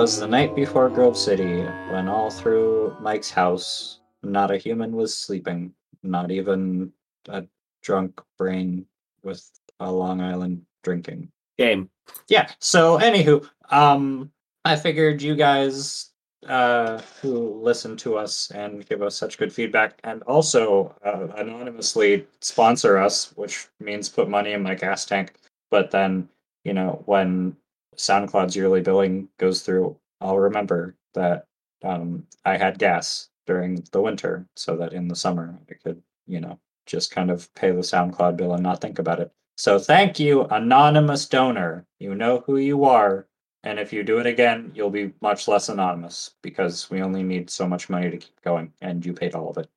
was the night before Grove City when all through Mike's house, not a human was sleeping, not even a drunk brain with a Long Island drinking. Game. Yeah. So, anywho, um, I figured you guys uh, who listen to us and give us such good feedback, and also uh, anonymously sponsor us, which means put money in my gas tank. But then, you know, when SoundCloud's yearly billing goes through, I'll remember that um, I had gas during the winter, so that in the summer I could, you know, just kind of pay the SoundCloud bill and not think about it. So thank you, anonymous donor. You know who you are. And if you do it again, you'll be much less anonymous because we only need so much money to keep going, and you paid all of it.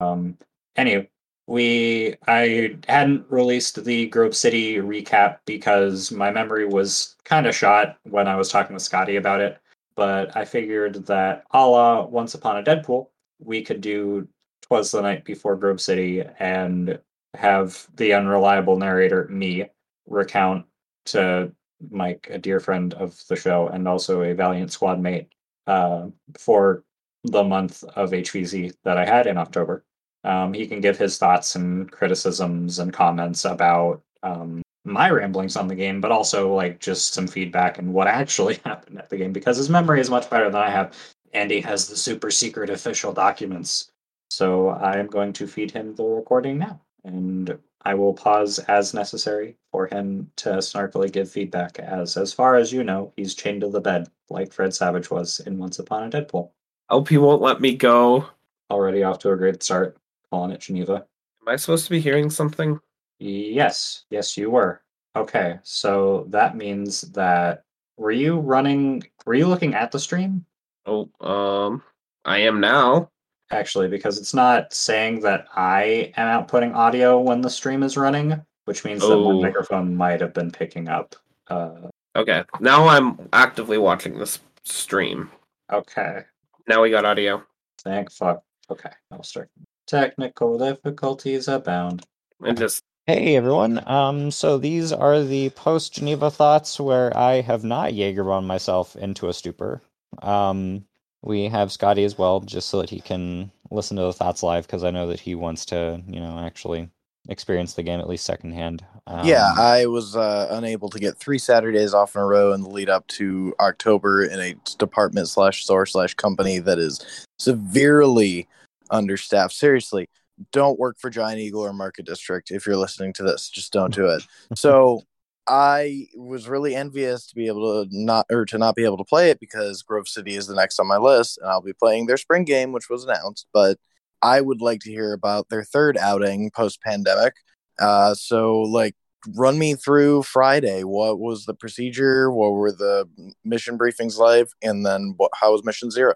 Um, anyway, we I hadn't released the Grove City recap because my memory was kind of shot when I was talking with Scotty about it. But I figured that a la Once Upon a Deadpool, we could do Twas the Night Before Grove City and have the unreliable narrator, me, recount to Mike, a dear friend of the show and also a valiant squad mate, uh, for the month of HVZ that I had in October. Um, he can give his thoughts and criticisms and comments about um, my ramblings on the game, but also like just some feedback and what actually happened at the game because his memory is much better than I have. And he has the super secret official documents. So I am going to feed him the recording now. And I will pause as necessary for him to snarkily give feedback, as as far as you know, he's chained to the bed, like Fred Savage was in Once Upon a Deadpool. I hope he won't let me go. Already off to a great start, calling it Geneva. Am I supposed to be hearing something? Yes, yes, you were. Okay, so that means that were you running? Were you looking at the stream? Oh, um, I am now. Actually, because it's not saying that I am outputting audio when the stream is running, which means that Oh. my microphone might have been picking up. Uh, Okay, now I'm actively watching this stream. okay, Now we got audio. thank fuck. Okay, I'll start. Technical difficulties abound. And just Hey everyone. Um, so these are the post Geneva thoughts where I have not Jaegerbombed myself into a stupor. Um, we have Scotty as well, just so that he can listen to the thoughts live, because I know that he wants to, you know, actually experience the game at least secondhand. Um, yeah, I was uh, unable to get three Saturdays off in a row in the lead up to October in a department slash store slash company that is severely understaffed. Seriously, don't work for Giant Eagle or Market District if you're listening to this. Just don't do it. so I was really envious to be able to not or to not be able to play it because Grove City is the next on my list, and I'll be playing their spring game, which was announced. But I would like to hear about their third outing post pandemic. Uh, so like run me through Friday. What was the procedure? What were the mission briefings like? And then what, how was mission zero?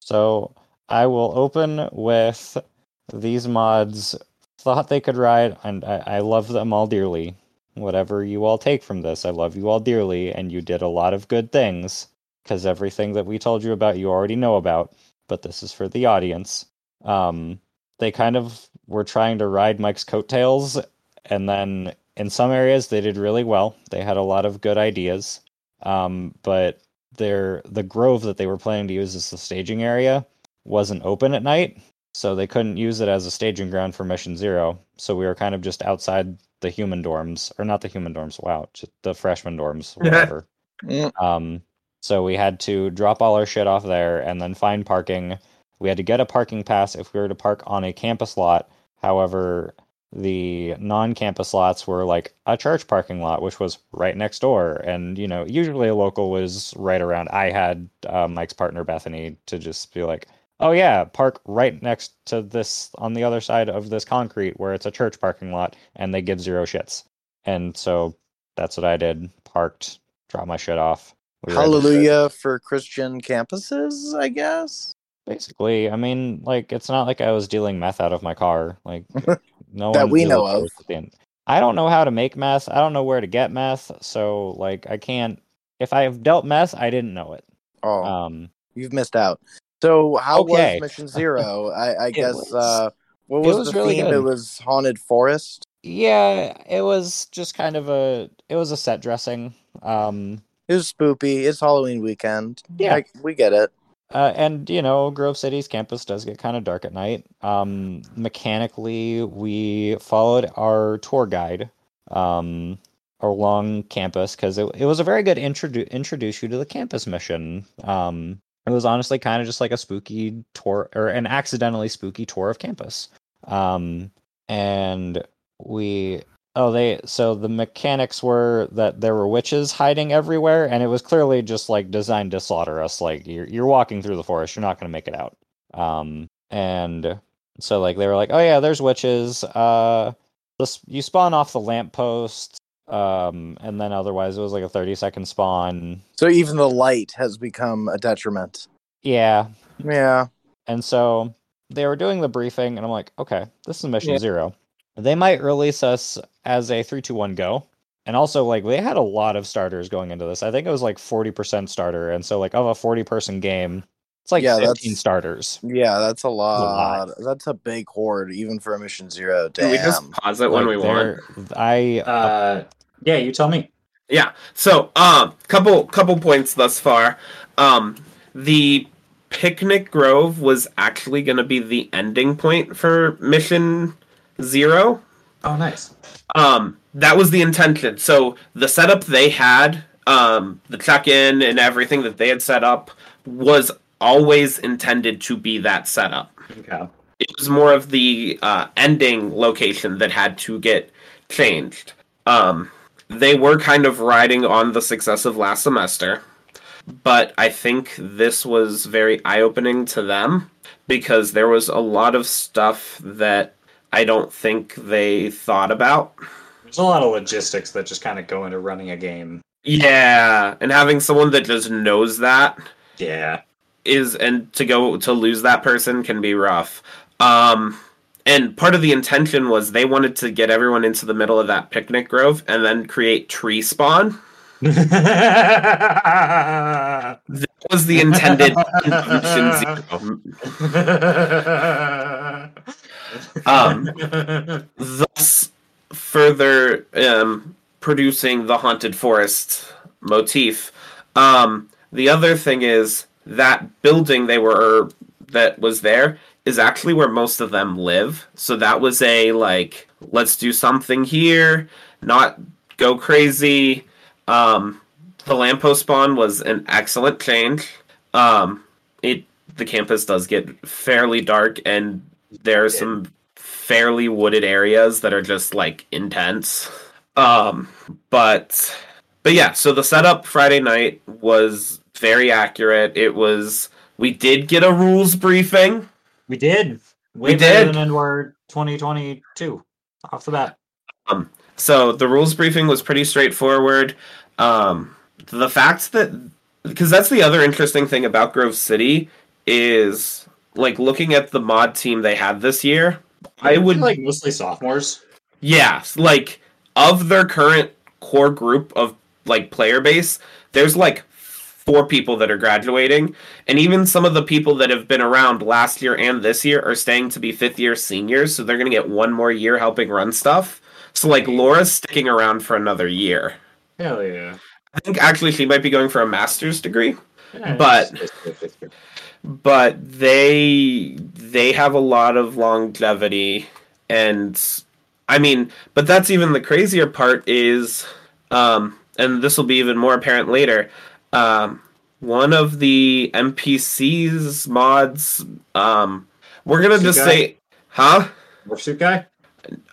So I will open with these mods. Thought they could ride, and I, I love them all dearly. Whatever you all take from this, I love you all dearly, and you did a lot of good things. Because everything that we told you about, you already know about. But this is for the audience. Um, they kind of were trying to ride Mike's coattails, and then in some areas they did really well. They had a lot of good ideas. Um, but their the grove that they were planning to use as the staging area wasn't open at night, so they couldn't use it as a staging ground for Mission Zero. So we were kind of just outside the human dorms, or not the human dorms. Wow, just the freshman dorms, whatever. Um, so we had to drop all our shit off there and then find parking. We had to get a parking pass if we were to park on a campus lot. However, the non-campus lots were like a church parking lot, which was right next door. And you know, usually a local was right around. I had uh, Mike's partner Bethany to just be like, "Oh yeah, park right next to this on the other side of this concrete where it's a church parking lot, and they give zero shits." And so that's what I did. Parked, dropped my shit off. We were at the- Hallelujah for Christian campuses, I guess. Basically, I mean, like it's not like I was dealing meth out of my car. Like no That one we know of. cares at the end. I don't know how to make meth. I don't know where to get meth. So like I can't. If I have dealt meth, I didn't know it. Oh, Um, you've missed out. So how Okay. was mission zero? I, I guess was- uh, what was, was the really theme? good. It was haunted forest. yeah, it was just kind of a. It was a set dressing. Um, It was spoopy. It's Halloween weekend. Yeah. Like, we get it. Uh, and you know, Grove City's campus does get kind of dark at night. Um, mechanically, we followed our tour guide um, along campus because it, it was a very good introdu- introduce you to the campus mission. Um, it was honestly kind of just like a spooky tour or an accidentally spooky tour of campus. Um, and we oh they so the mechanics were that there were witches hiding everywhere and it was clearly just like designed to slaughter us. Like you're you're walking through the forest you're not going to make it out. Um and so like they were like oh yeah there's witches. Uh you spawn off the lamppost um and then otherwise it was like a 30 second spawn So even the light has become a detriment. yeah Yeah. And so they were doing the briefing, and I'm like, okay, this is mission Yeah. zero. They might release us as a three, two, one, go. And also, like, they had a lot of starters going into this. I think it was like 40% starter. And so, like, of a 40 person game, it's like Yeah, 15 that's- starters. Yeah, that's a lot. lot. That's a big horde, even for a mission zero. Can we just pause it when Like, we want? they're- I, Uh, yeah, you tell me. Yeah. So, um, couple couple points thus far. Um, the picnic grove was actually going to be the ending point for mission zero. Oh, nice. Um, that was the intention. So the setup they had, um, the check-in and everything that they had set up was always intended to be that setup. Okay. It was more of the uh, ending location that had to get changed. Um, they were kind of riding on the success of last semester, but I think this was very eye opening to them because there was a lot of stuff that I don't think they thought about. There's a lot of logistics that just kind of go into running a game. Yeah, and having someone that just knows that Yeah. is and to go to lose that person can be rough. Um and part of the intention was they wanted to get everyone into the middle of that picnic grove and then create tree spawn. That was the intended. Um, thus further um, producing the haunted forest motif. Um, the other thing is that building they were that was there is actually where most of them live. So that was a like let's do something here, not go crazy. Um, the lamppost spawn was an excellent change. Um, it the campus does get fairly dark and there are some fairly wooded areas that are just like intense. Um, but but yeah, so the setup Friday night was very accurate. It was we did get a rules briefing. We did. Way We did. than End War 2022 off the bat. So the rules briefing was pretty straightforward. Um, the fact that because that's the other interesting thing about Grove City is like looking at the mod team they had this year. I would like mostly sophomores. Yeah, like of their current core group of like player base, there's like four people that are graduating, and even some of the people that have been around last year and this year are staying to be fifth year seniors, so they're gonna get one more year helping run stuff. So like Laura's sticking around for another year. Hell yeah. I think actually she might be going for a master's degree Yeah, But- it's basically fifth but they they have a lot of longevity and i mean but that's even the crazier part is um and this will be even more apparent later um one of the npcs mods um we're gonna just Sugai? say huh Morph guy?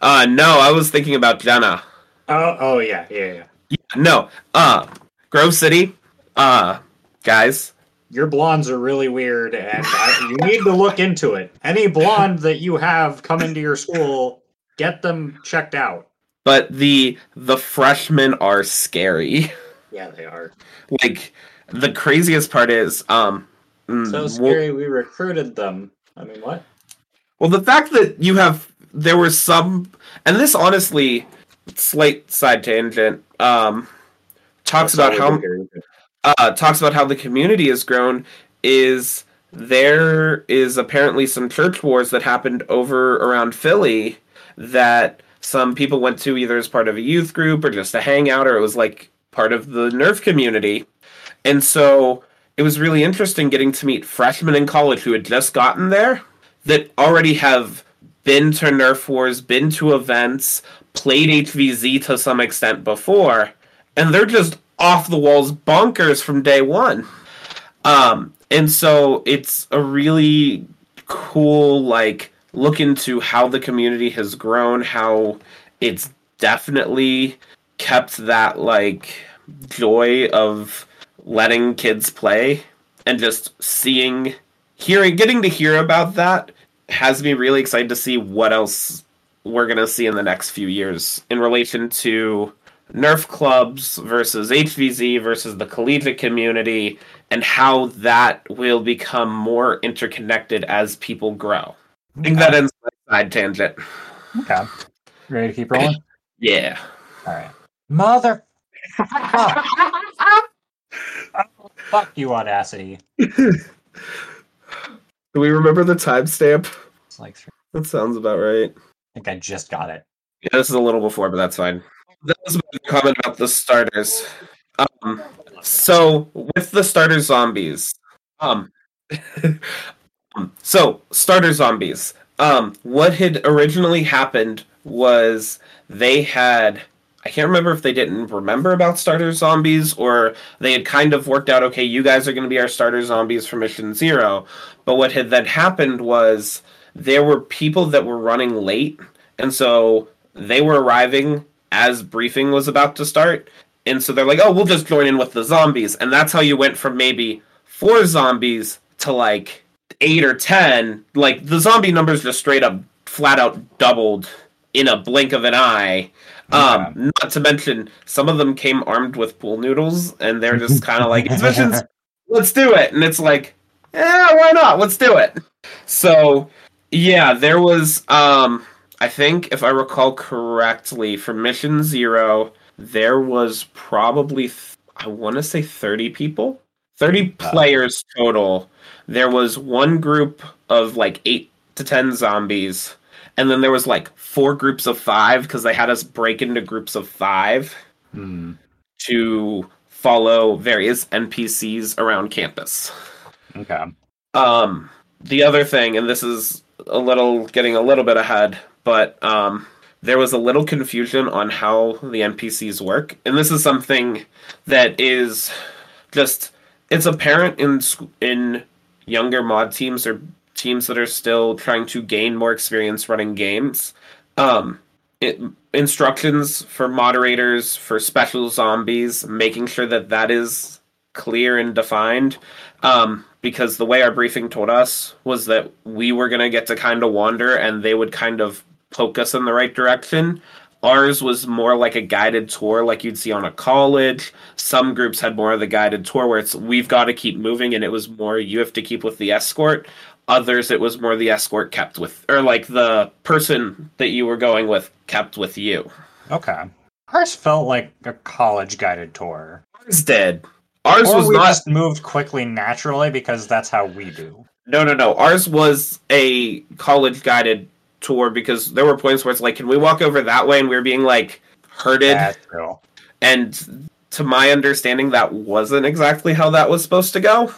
uh no i was thinking about jenna Oh, oh yeah, yeah, yeah. no uh grove city uh guys Your blondes are really weird, and I, you need to look into it. Any blonde that you have come into your school, get them checked out. but the the freshmen are scary Yeah, they are. like the craziest part is um mm, So scary. We recruited them. I mean, what? well the fact that you have there were some and this honestly slight side tangent um talks That's about how we do here. uh talks about how the community has grown is there is apparently some church wars that happened over around Philly that some people went to either as part of a youth group or just a hangout or it was like part of the Nerf community. And so it was really interesting getting to meet freshmen in college who had just gotten there that already have been to Nerf Wars, been to events, played HVZ to some extent before, and they're just off the walls bonkers from day one. Um, and so it's a really cool like look into how the community has grown, how it's definitely kept that like joy of letting kids play and just seeing hearing getting to hear about that has me really excited to see what else we're going to see in the next few years in relation to Nerf clubs versus HVZ versus the collegiate community and how that will become more interconnected as people grow. I think that ends my side tangent. Okay. Ready to keep rolling? Yeah. All right. Mother. fuck. Oh, fuck you, Audacity. Do we remember the timestamp? It's like, three- That sounds about right. I think I just got it. Yeah, this is a little before, but that's fine. That was a comment about the starters. Um, so with the starter zombies, um, um, so starter zombies. Um, what had originally happened was they had. I can't remember if they didn't remember about starter zombies or they had kind of worked out, okay, you guys are going to be our starter zombies for mission zero. But what had then happened was there were people that were running late, and so they were arriving as briefing was about to start. And so they're like, oh, we'll just join in with the zombies. And that's how you went from maybe four zombies to like eight or 10. Like the zombie numbers just straight up flat out doubled in a blink of an eye. Um, not to mention, some of them came armed with pool noodles, and they're just kind of like, let's do it. And it's like, yeah, why not? Let's do it. So, yeah, there was, um, I think, if I recall correctly, for Mission Zero, there was probably, th- I want to say 30 people, 30 players total. There was one group of like eight to 10 zombies, and then there was like four groups of five because they had us break into groups of five Hmm. to follow various NPCs around campus. Okay. Um, the other thing, and this is a little getting a little bit ahead, but um, there was a little confusion on how the NPCs work, and this is something that is just it's apparent in in younger mod teams or teams that are still trying to gain more experience running games. Um, it, instructions for moderators for special zombies, making sure that that is clear and defined. Um, because the way our briefing told us was that we were going to get to kind of wander and they would kind of poke us in the right direction. Ours was more like a guided tour, like you'd see on a college. Some groups had more of the guided tour where it's we've got to keep moving, and it was more you have to keep with the escort. Others, it was more the escort kept with, or like the person that you were going with kept with you. Okay. Ours felt like a college guided tour. Ours did. Ours or was we not. just moved quickly naturally because that's how we do. No, no, no. Ours was a college guided tour because there were points where it's like, can we walk over that way? And we were being like herded. And to my understanding, that wasn't exactly how that was supposed to go.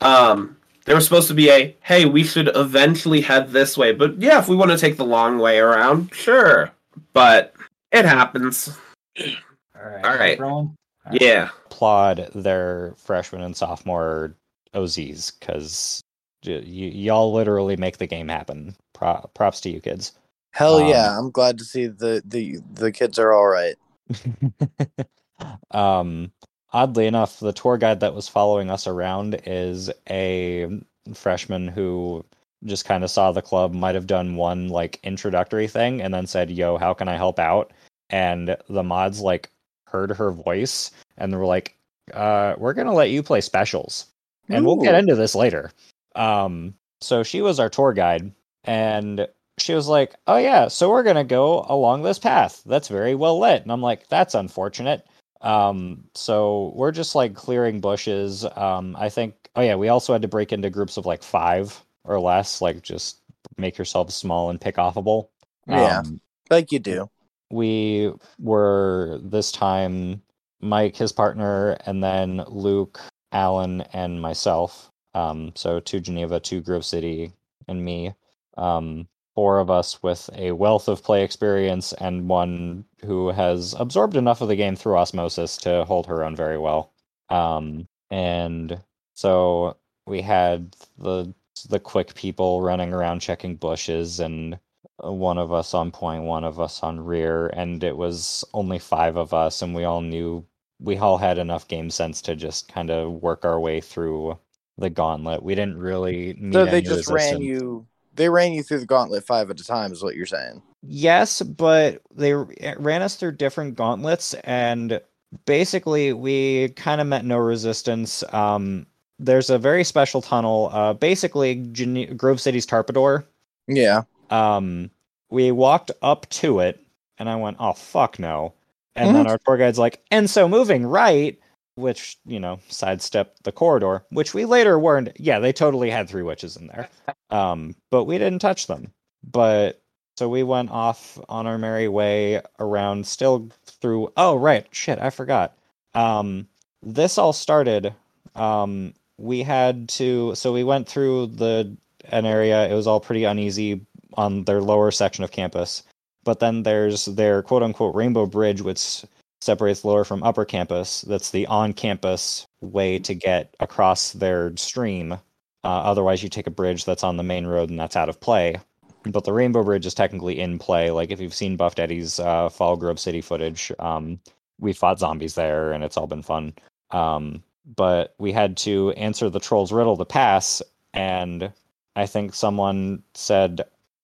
Um, there was supposed to be a, hey, we should eventually head this way. But yeah, if we want to take the long way around, sure. But it happens. All right. All right. keep rolling? Yeah. applaud their freshman and sophomore OZs because y- y- y'all literally make the game happen. Pro- props to you kids. Hell Um, yeah! I'm glad to see the the the kids are all right. um, oddly enough, the tour guide that was following us around is a freshman who just kind of saw the club, might have done one like introductory thing, and then said, "Yo, how can I help out?" And the mods like heard her voice, and they were like, uh, "We're gonna let you play specials." and we'll get into this later. Um, so she was our tour guide, and she was like, "Oh yeah, so we're gonna go along this path that's very well lit." And I'm like, "That's unfortunate." Um, so we're just like clearing bushes. Um, I think. Oh yeah, we also had to break into groups of like five or less, like just make yourselves small and pick offable. Yeah. Um, Like you do. we were this time Mike, his partner, and then Luke, Alan, and myself. Um, so two Geneva, two Grove City, and me. Um, four of us with a wealth of play experience and one who has absorbed enough of the game through osmosis to hold her own very well. Um, and so we had the the quick people running around checking bushes and one of us on point, one of us on rear, and it was only five of us, and we all knew we all had enough game sense to just kind of work our way through the gauntlet. We didn't really need to. So they just ran you. They ran you through the gauntlet five at a time, is what you're saying. Yes, but they ran us through different gauntlets, and basically we kind of met no resistance. Um, there's a very special tunnel, uh, basically Grove City's Tarpador. Yeah. Um, we walked up to it, and I went, "Oh fuck no!" And then our tour guide's like, "And so moving right." Which you know, sidestepped the corridor, which we later learned, yeah, they totally had three witches in there, um, but we didn't touch them. But so we went off on our merry way around, still through. Oh right, shit, I forgot. Um, this all started. Um, we had to, so we went through the an area. It was all pretty uneasy on their lower section of campus. But then there's their quote unquote rainbow bridge, which separates lower from upper campus. That's the on campus way to get across their stream. Uh, otherwise, you take a bridge that's on the main road and that's out of play. But the rainbow bridge is technically in play. Like if you've seen Buff Daddy's uh, Fall Grove City footage, um, we fought zombies there and it's all been fun. Um, but we had to answer the troll's riddle to pass, and I think someone said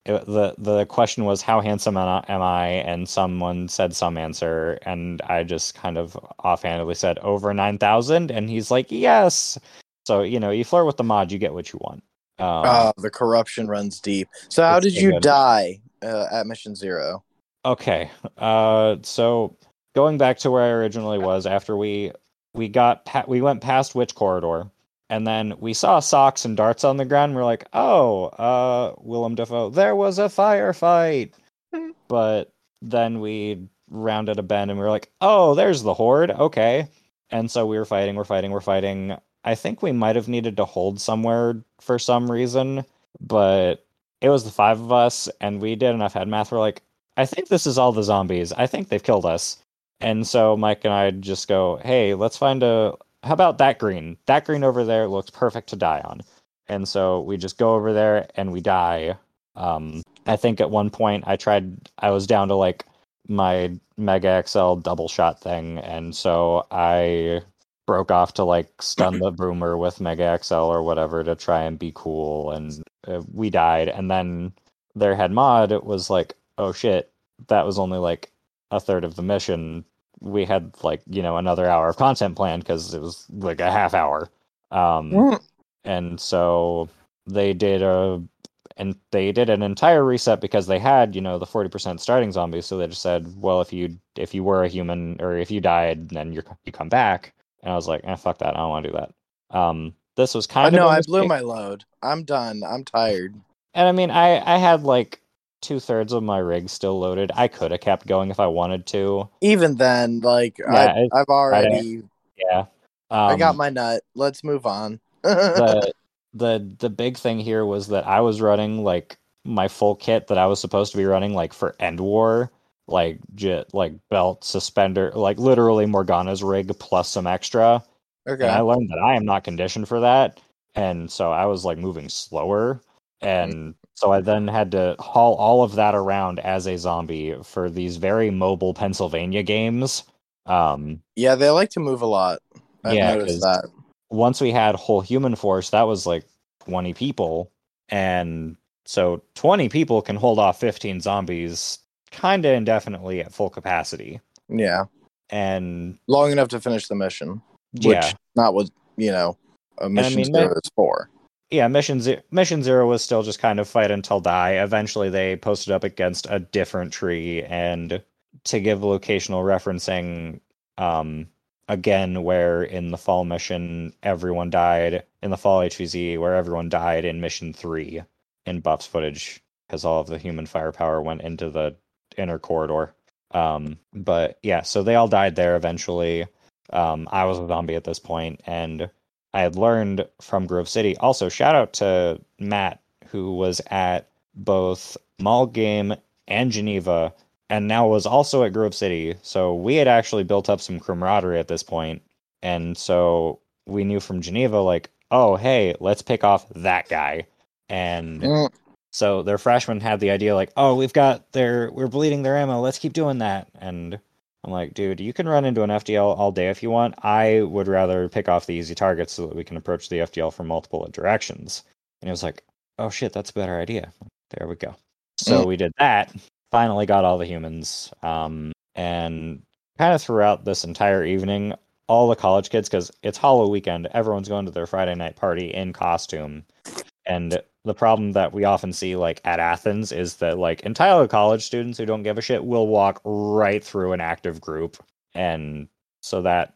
it, the the question was how handsome am I- and someone said some answer, and I just kind of offhandedly said over nine thousand, and he's like yes. So you know, you flirt with the mod, you get what you want. Um, Oh, the corruption runs deep. So how did you good. die uh, at mission zero? Okay. Uh, so going back to where I originally was, after we we got pa- we went past Witch Corridor, and then we saw socks and darts on the ground. we're like, oh, uh, Willem Dafoe, there was a firefight. but then we rounded a bend, and we were like, oh, there's the horde. Okay. And so we were fighting, we're fighting, we're fighting. I think we might have needed to hold somewhere for some reason, but it was the five of us, and we did enough head math. We're like, I think this is all the zombies. I think they've killed us. And so Mike and I just go, hey, let's find a. How about that green? That green over there looks perfect to die on. And so we just go over there and we die. Um, I think at one point I tried, I was down to like my Mega XL double shot thing. And so I broke off to like stun the boomer with Mega XL or whatever to try and be cool. And uh, we died. And then their head mod was like, oh shit, that was only like a third of the mission. We had like, you know, another hour of content planned because it was like a half hour. Um, Mm. and so they did a and they did an entire reset because they had you know the 40% starting zombies so they just said well if you if you were a human or if you died then you you come back and i was like eh, fuck that i don't want to do that um this was kind of I blew my load. I'm done. I'm tired. and i mean i i had like two-thirds of my rig still loaded i could have kept going if i wanted to Even then, like Yeah, I, I've already, yeah um, I got my nut. Let's move on. the the the big thing here was that I was running like my full kit that I was supposed to be running like for End War, like j- like belt suspender, like literally Morgana's rig plus some extra. okay. And I learned that I am not conditioned for that, and so I was like moving slower, and so I then had to haul all of that around as a zombie for these very mobile Pennsylvania games. Um, yeah, they like to move a lot. I've Yeah, noticed that. once we had whole human force, that was like 20 people. And so 20 people can hold off 15 zombies kind of indefinitely at full capacity. Yeah, And long enough to finish the mission. Which yeah, not what you know. A mission mean, is for. Yeah, mission zero, mission zero was still just kind of fight until die. Eventually, they posted up against a different tree, and to give locational referencing, um, again, where in the fall mission everyone died in the fall HVZ, where everyone died in mission three in Buff's footage, because all of the human firepower went into the inner corridor. Um, but yeah, so they all died there eventually. Um, I was a zombie at this point, and I had learned from Grove City. Also, shout out to Matt, who was at both Mall Game and Geneva, and now was also at Grove City. So we had actually built up some camaraderie at this point, and so we knew from Geneva, like, oh, hey, let's pick off that guy. And Mm. so their freshmen had the idea, like, oh, we've got their, we're bleeding their ammo. Let's keep doing that. And I'm like, dude, you can run into an FDL all day if you want. I would rather pick off the easy targets so that we can approach the FDL from multiple directions. And he was like, oh shit, that's a better idea. There we go. So we did that. Finally got all the humans. Um, and kind of throughout this entire evening, all the college kids, because it's Halloween weekend, everyone's going to their Friday night party in costume. And the problem that we often see, like at Athens, is that like entire college students who don't give a shit will walk right through an active group, and so that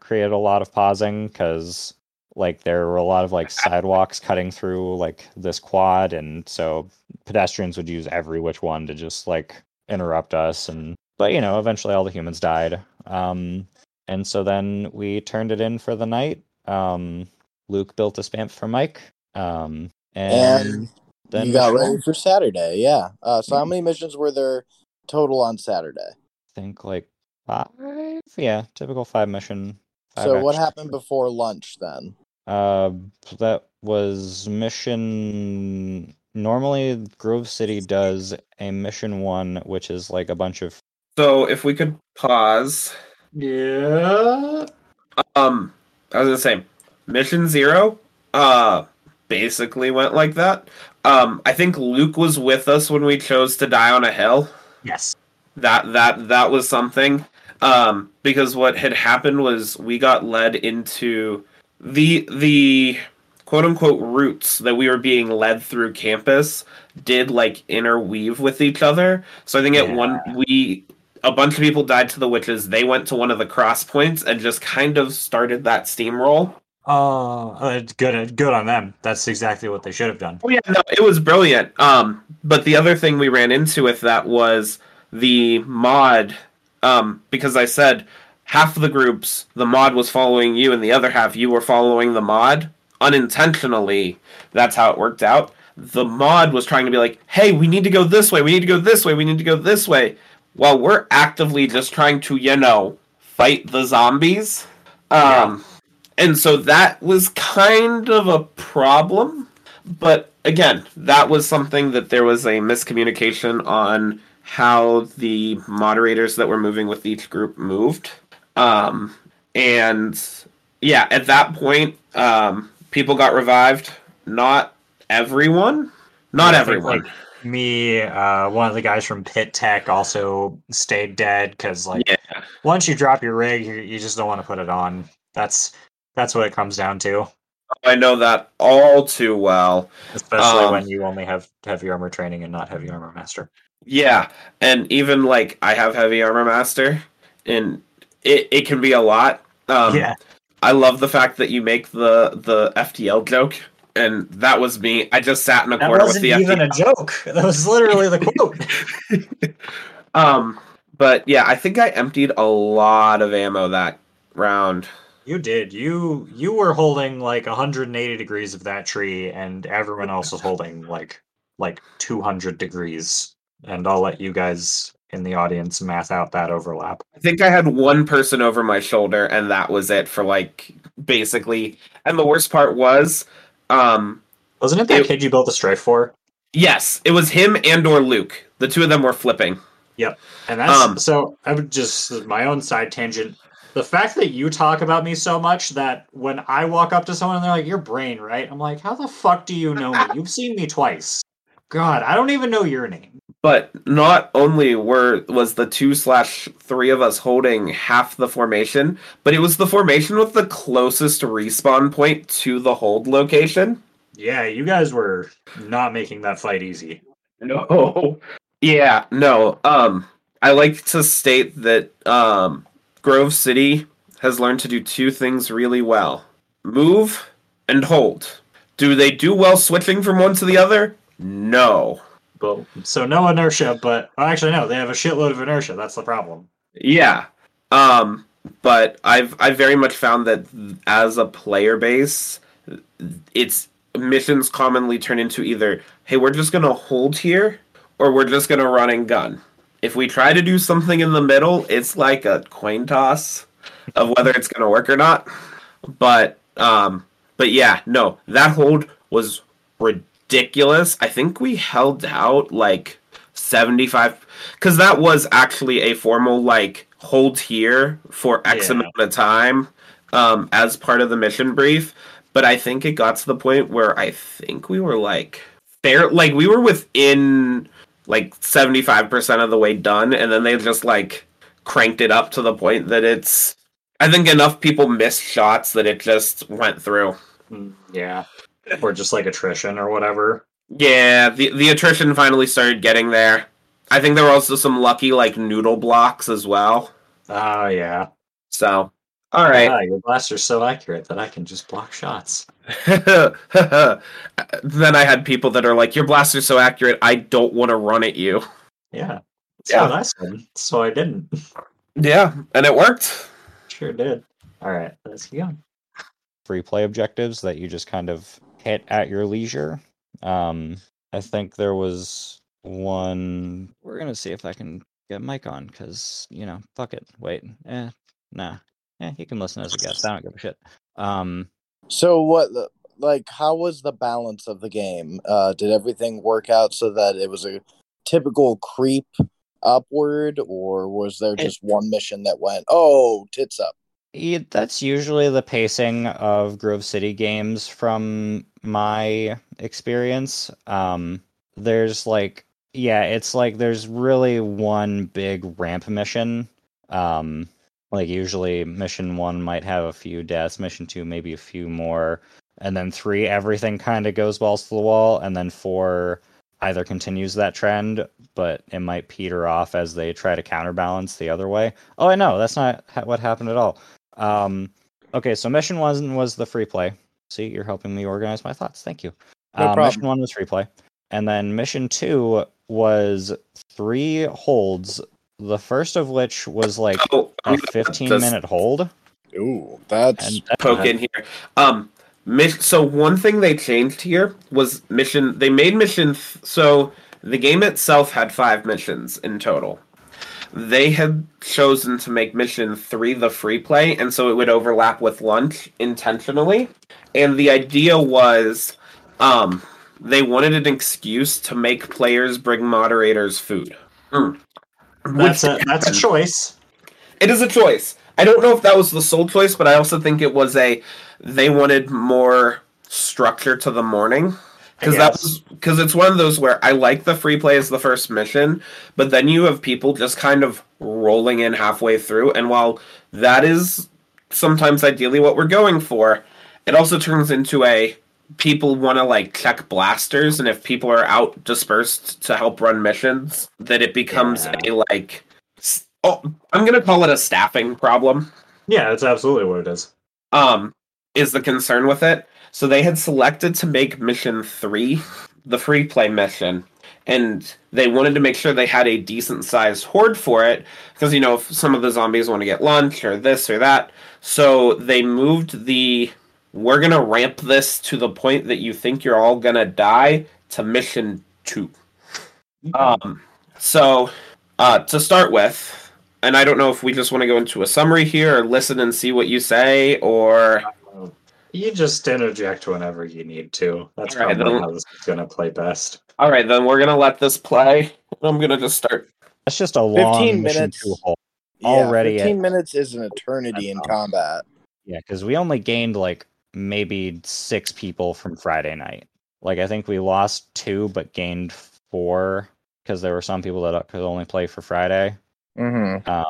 created a lot of pausing because like there were a lot of like sidewalks cutting through like this quad, and so pedestrians would use every which one to just like interrupt us, and but you know eventually all the humans died. Um, and so then we turned it in for the night. Um, Luke built a spamp for Mike. Um, and, And then you got Michelle, ready for Saturday, yeah. Uh, so how Mhm. many missions were there total on Saturday? I think like five. Yeah, typical five mission. Five so what action. happened before lunch then? Uh, that was mission. Normally, Grove City does a mission one, which is like a bunch of. So if we could pause. Yeah. Um, I was gonna say, Mission Zero, uh, basically went like that. Um, I think Luke was with us when we chose to die on a hill. Yes. That that that was something. Um, because what had happened was we got led into the the quote unquote routes that we were being led through campus did like interweave with each other. So I think at one we a bunch of people died to the witches. They went to one of the cross points and just kind of started that steamroll. Oh, uh, good. Good on them. That's exactly what they should have done. Oh yeah, no, it was brilliant. Um, but the other thing we ran into with that was the mod. Um, because I said half of the groups, the mod was following you, and the other half you were following the mod unintentionally. That's how it worked out. The mod was trying to be like, "Hey, we need to go this way. We need to go this way. We need to go this way," while we're actively just trying to, you know, fight the zombies. Um, and so that was kind of a problem but again, that was something that there was a miscommunication on how the moderators that were moving with each group moved. Um, and yeah, at that point, um, people got revived. Not everyone. Not everyone. like, Me, uh, one of the guys from Pit Tech also stayed dead because, like, yeah. once you drop your rig, you, you just don't want to put it on. That's that's what it comes down to. I know that all too well. Especially Um, when you only have heavy armor training and not heavy armor master. Yeah, and even like I have heavy armor master, and it, it can be a lot. Um, yeah, I love the fact that you make the the FDL joke, and that was me. I just sat in a that corner with wasn't the even FDL. a joke. That was literally the quote. um, but yeah, I think I emptied a lot of ammo that round. You did. You you were holding like 180 degrees of that tree, and everyone else was holding like like 200 degrees. And I'll let you guys in the audience math out that overlap. I think I had one person over my shoulder, and that was it for like basically. And the worst part was, um, Wasn't it that It- kid you built the Stryfe for? yes, it was him and or Luke. The two of them were flipping. Yep, and that's Um, so. I would just my own side tangent. The fact that you talk about me so much that when I walk up to someone and they're like, "Your brain, right?" I'm like, "How the fuck do you know me? You've seen me twice." God, I don't even know your name. But not only were was the two slash three of us holding half the formation, but it was the formation with the closest respawn point to the hold location. Yeah, you guys were not making that fight easy. No. Yeah, no. Um I like to state that um Grove City has learned to do two things really well. Move and hold. Do they do well switching from one to the other? No. But so no inertia, but well, actually no, they have a shitload of inertia. That's the problem. Yeah. Um but I've I very much found that as a player base, it's missions commonly turn into either hey we're just gonna hold here or we're just gonna run and gun. If we try to do something in the middle, it's like a coin toss of whether it's gonna work or not. But um, but yeah, no, that hold was ridiculous. I think we held out like 75 because that was actually a formal like hold here for X Yeah. amount of time um, as part of the mission brief. But I think it got to the point where I think we were like fair, like we were within like 75% of the way done, and then they just like cranked it up to the point that it's. I think enough people missed shots that it just went through. Mm, Yeah. Or just like attrition or whatever. Yeah, the the attrition finally started getting there. I think there were also some lucky like noodle blocks as well. Oh yeah. So, all right. Ah, your blaster's so accurate that I can just block shots. then I had people that are like, "Your blaster's so accurate, I don't want to run at you." Yeah. That's Yeah. what I said. So I didn't. Yeah, and it worked. Sure did. All right, let's keep going. free play objectives that you just kind of hit at your leisure. Um, I think there was one. We're gonna see if I can get Mike on because you know, fuck it. Wait, eh, nah, eh, he can listen as a guest. I don't give a shit. Um, So what? Like, how was the balance of the game? Uh, did everything work out so that it was a typical creep upward, or was there just one mission that went, "Oh, tits up"? Yeah, that's usually the pacing of Grove City games from my experience. Um, there's like, yeah, it's like there's really one big ramp mission. Um, like usually mission one might have a few deaths, mission two maybe a few more, and then three everything kind of goes balls to the wall, and then four either continues that trend, but it might peter off as they try to counterbalance the other way. Oh, I know that's not ha- what happened at all. Um, okay, so mission one was the free play. See, you're helping me organize my thoughts. Thank you. No problem. mission one was free play, and then mission two was three holds. The first of which was like Oh, a 15 just minute hold, Ooh, that's and poke in here. Um, so one thing they changed here was mission. They made mission. Th- so the game itself had five missions in total. They had chosen to make mission three the free play, and so it would overlap with lunch intentionally. And the idea was, um, they wanted an excuse to make players bring moderators food. Mm. That's a that's a choice. it is a choice. I don't know if that was the sole choice, but I also think it was a they wanted more structure to the morning because that was because it's one of those where I like the free play as the first mission, but then you have people just kind of rolling in halfway through, and while that is sometimes ideally what we're going for, it also turns into a people want to like check blasters, and if people are out dispersed to help run missions, that it becomes Yeah. a like. Oh, I'm gonna call it a staffing problem. Yeah, that's absolutely what it is. Um, is the concern with it? So they had selected to make mission three the free play mission, and they wanted to make sure they had a decent sized horde for it because you know if some of the zombies want to get lunch or this or that. So they moved the we're gonna ramp this to the point that you think you're all gonna die to mission two. Um, so uh, to start with, and I don't know if we just want to go into a summary here or listen and see what you say, or You just interject whenever you need to. That's All right, probably then- how this is gonna play best. all right, then we're gonna let this play. I'm gonna just start. that's just a long 15 mission minutes. two hold. yeah, already at- Fifteen minutes is an eternity in combat. Yeah, because we only gained like maybe six people from Friday night. Like I think we lost two, but gained four because there were some people that could only play for Friday. Mm-hmm.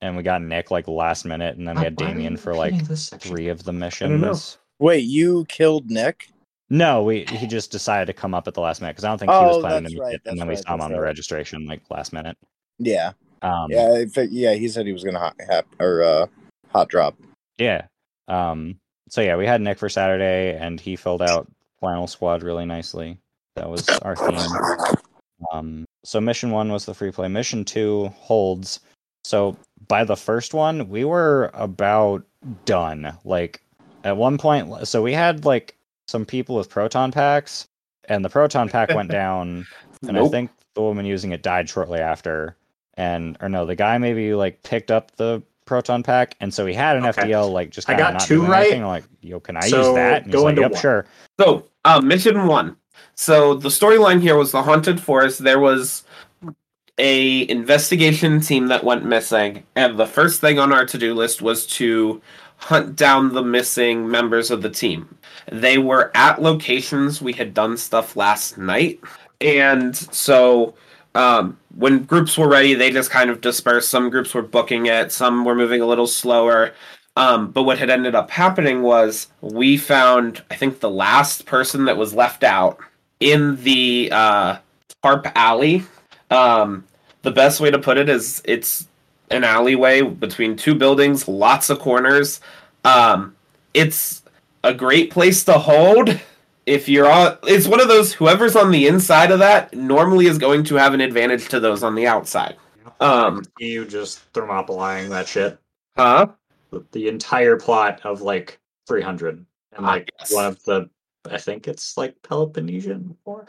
and we got Nick like last minute, and then we had Damien for like three of the missions. Wait, you killed Nick? No, we he just decided to come up at the last minute because I don't think he was Oh, planning to make right, it, and that's then we right, saw him that's on the registration like last minute. Yeah, Um, yeah, in fact, yeah. He said he was gonna hot, hap, or uh, hot drop. Yeah. Um, so yeah, we had Nick for Saturday, and he filled out Flannel Squad really nicely. That was our theme. Um, so mission one was the free play. Mission two holds. So by the first one, we were about done. Like at one point, so we had like some people with proton packs, and the proton pack went down, and I think the woman using it died shortly after. And or no, the guy maybe like picked up the proton pack, and so he had an Okay. FDL like just I got not two right. anything. Like, yo, can I So, use that? And go like, into yep, sure. So, uh, mission one. So the storyline here was the haunted forest. There was a investigation team that went missing, and the first thing on our to-do list was to hunt down the missing members of the team. They were at locations we had done stuff last night, and so um, when groups were ready, they just kind of dispersed. Some groups were booking it, some were moving a little slower. Um, but what had ended up happening was we found, I think, the last person that was left out in the uh, tarp alley. Um, the best way to put it is it's an alleyway between two buildings, lots of corners. Um, it's a great place to hold. If you're on, it's one of those whoever's on the inside of that normally is going to have an advantage to those on the outside. Um, you just thermopolying that shit. huh? The, entire plot of like 300 and Ah, like yes. one of the, I think it's like Peloponnesian War,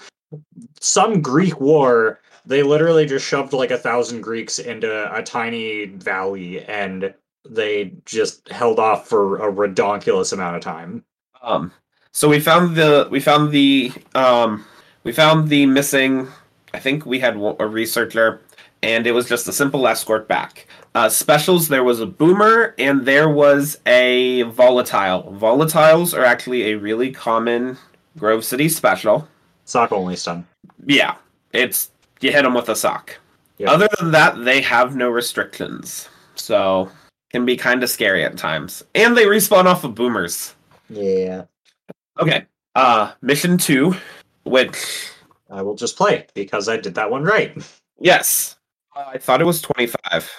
some Greek war. They literally just shoved like a thousand Greeks into a tiny valley and they just held off for a redonkulous amount of time. Um, so we found the we found the um, we found the missing. I think we had a researcher, and it was just a simple escort back. Uh, specials. There was a boomer, and there was a volatile. Volatiles are actually a really common Grove City special. Sock only stun. Yeah, it's you hit them with a sock. Yep. Other than that, they have no restrictions, so can be kind of scary at times. And they respawn off of boomers. Yeah. Okay. Uh mission 2 which I will just play because I did that one right. yes. Uh, I thought it was 25.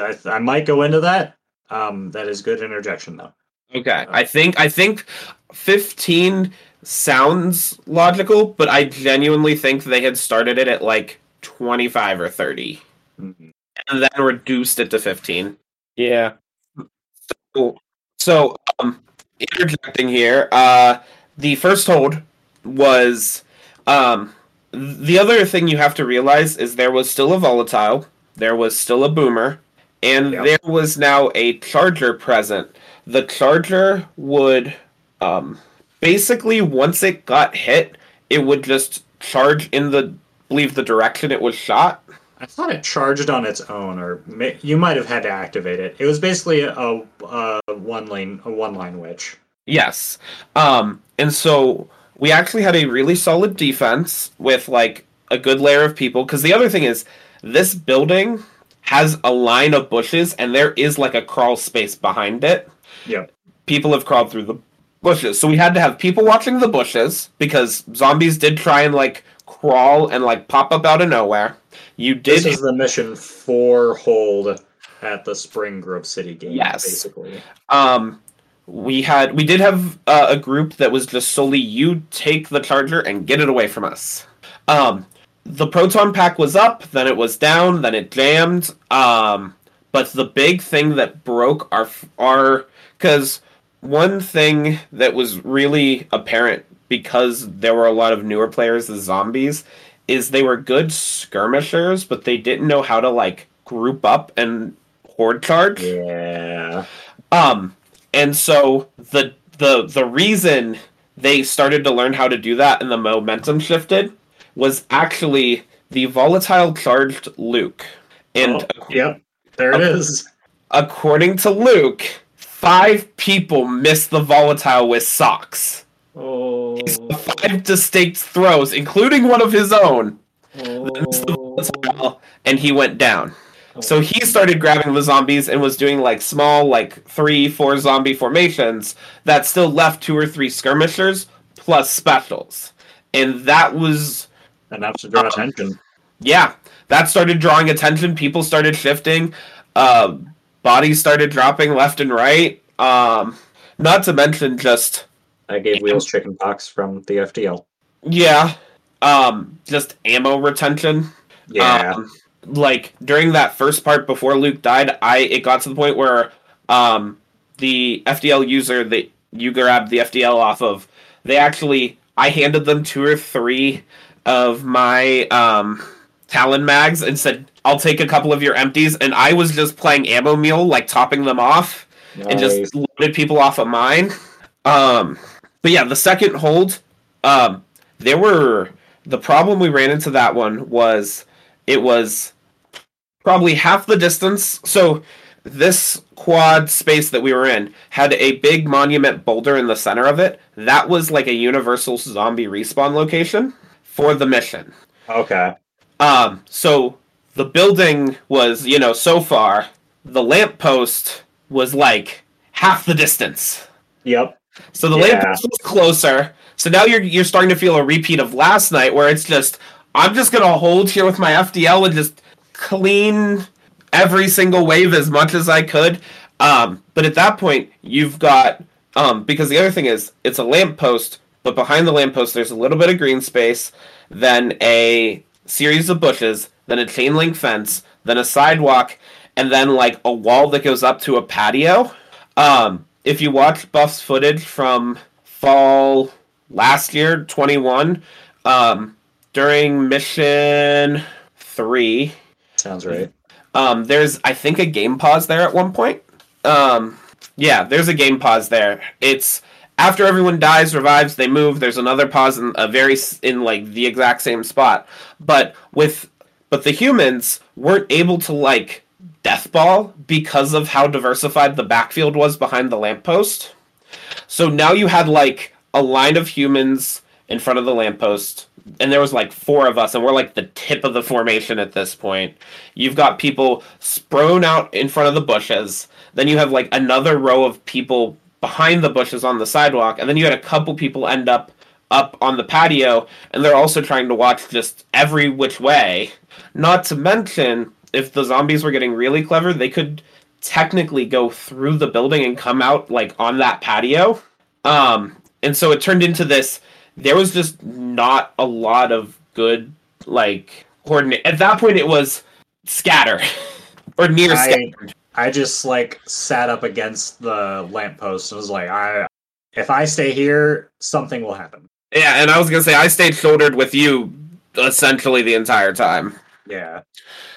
I, I might go into that. Um, that is good interjection though. Okay. I think I think 15 sounds logical, but I genuinely think they had started it at like 25 or 30 Mhm. and then reduced it to 15. Yeah. So, so um interjecting here, uh the first hold was um the other thing you have to realize is there was still a volatile, there was still a boomer, and Yep. there was now a charger present. The charger would um basically once it got hit, it would just charge in the believe the direction it was shot. I thought it charged on its own, or may, you might have had to activate it. It was basically a, a one lane, a one line witch. Yes. Um, and so we actually had a really solid defense with like a good layer of people. Because the other thing is, this building has a line of bushes, and there is like a crawl space behind it. Yep. People have crawled through the bushes, so we had to have people watching the bushes because zombies did try and like crawl and like pop up out of nowhere. You did This is the mission for hold at the Spring Grove City game. Yes. basically. um we had we did have uh, a group that was just solely you take the charger and get it away from us um the proton pack was up then it was down then it jammed um but the big thing that broke our our because one thing that was really apparent because there were a lot of newer players the zombies is they were good skirmishers but they didn't know how to like group up and horde charge Yeah. um, and so the the the reason they started to learn how to do that and the momentum shifted was actually the volatile charged Luke. And Oh, yep. There it is. according to Luke, five people missed the volatile with socks. Oh. Five distinct throws, including one of his own, oh. and he went down. So he started grabbing the zombies and was doing like small, like three, four zombie formations that still left two or three skirmishers plus specials. And that was, enough to draw attention. yeah, that started drawing attention. People started shifting. Uh, bodies started dropping left and right. Um, not to mention just, I gave Wheels chicken pox from the FDL. yeah, um, just ammo retention. Yeah. Um, like during that first part before Luke died, I it got to the point where um the FDL user that you grabbed the FDL off of, they actually I handed them two or three of my um Talon mags and said, I'll take a couple of your empties and I was just playing ammo meal, like topping them off and just loaded people off of mine. Um but yeah, the second hold, um there were the problem we ran into that one was it was probably half the distance. So this quad space that we were in had a big monument boulder in the center of it. That was like a universal zombie respawn location for the mission. Okay. Um, so the building was, you know, so far, the lamppost was like half the distance. Yep. So the Yeah. lamppost was closer. So now you're you're starting to feel a repeat of last night where it's just I'm just gonna hold here with my FDL and just clean every single wave as much as I could. Um, but at that point, you've got um, because the other thing is it's a lamppost, but behind the lamppost there's a little bit of green space, then a series of bushes, then a chain link fence, then a sidewalk, and then like a wall that goes up to a patio. Um, if you watch Buff's footage from fall last year, 21, um, during mission three, Sounds right. um, there's I think a game pause there at one point. Um, yeah, there's a game pause there. It's after everyone dies, revives, they move. There's another pause in a very in like the exact same spot, but with but the humans weren't able to like death ball because of how diversified the backfield was behind the lamppost. So now you had like a line of humans in front of the lamppost, and there was like four of us, and we're like the tip of the formation at this point. You've got people sprown out in front of the bushes. Then you have like another row of people behind the bushes on the sidewalk, and then you had a couple people end up up on the patio, and they're also trying to watch just every which way. Not to mention, if the zombies were getting really clever, they could technically go through the building and come out like on that patio. Um, and so it turned into this. There was just not a lot of good like coordinate. At that point, it was scatter or near I- scatter. I just like sat up against the lamppost and was like, I if I stay here, something will happen. Yeah, and I was gonna say I stayed shouldered with you essentially the entire time. Yeah.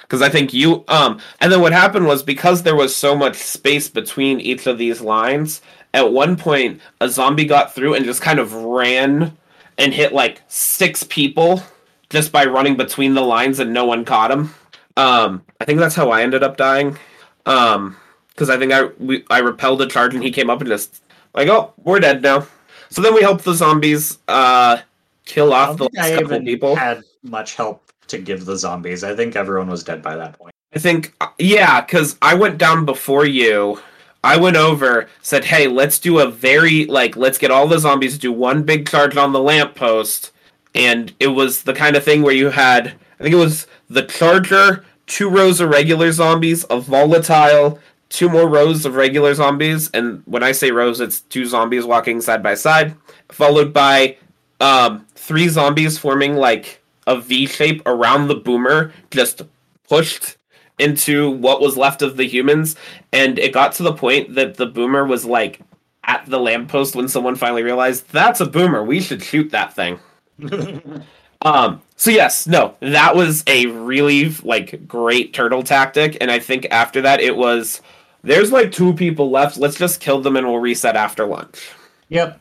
Because I think you um and then what happened was because there was so much space between each of these lines at one point a zombie got through and just kind of ran and hit like six people just by running between the lines and no one caught him um I think that's how I ended up dying. Um because I think I we, I repelled a charge and he came up and just like oh we're dead now. So then we helped the zombies uh kill off the last I couple even people. had much help to give the zombies. I think everyone was dead by that point. I think, yeah, because I went down before you. I went over, said, hey, let's do a very, like, let's get all the zombies, to do one big charge on the lamppost. And it was the kind of thing where you had, I think it was the charger, two rows of regular zombies, a volatile, two more rows of regular zombies. And when I say rows, it's two zombies walking side by side, followed by um, three zombies forming, like, a V shape around the boomer, just pushed into what was left of the humans. And it got to the point that the boomer was like at the lamppost when someone finally realized that's a boomer. We should shoot that thing. Um so yes no that was a really like great turtle tactic. And i think after that it was there's like two people left. Let's just kill them and we'll reset after lunch. Yep.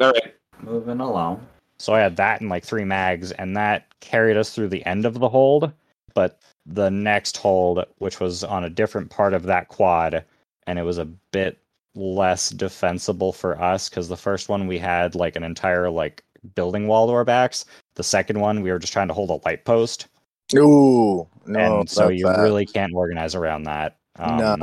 all right. Moving along. So I had that and like three mags, and that carried us through the end of the hold. But the next hold, which was on a different part of that quad, and it was a bit less defensible for us because the first one we had like an entire like building wall to our backs. The second one we were just trying to hold a light post, Ooh, no. and so you bad. really can't organize around that. Um, no.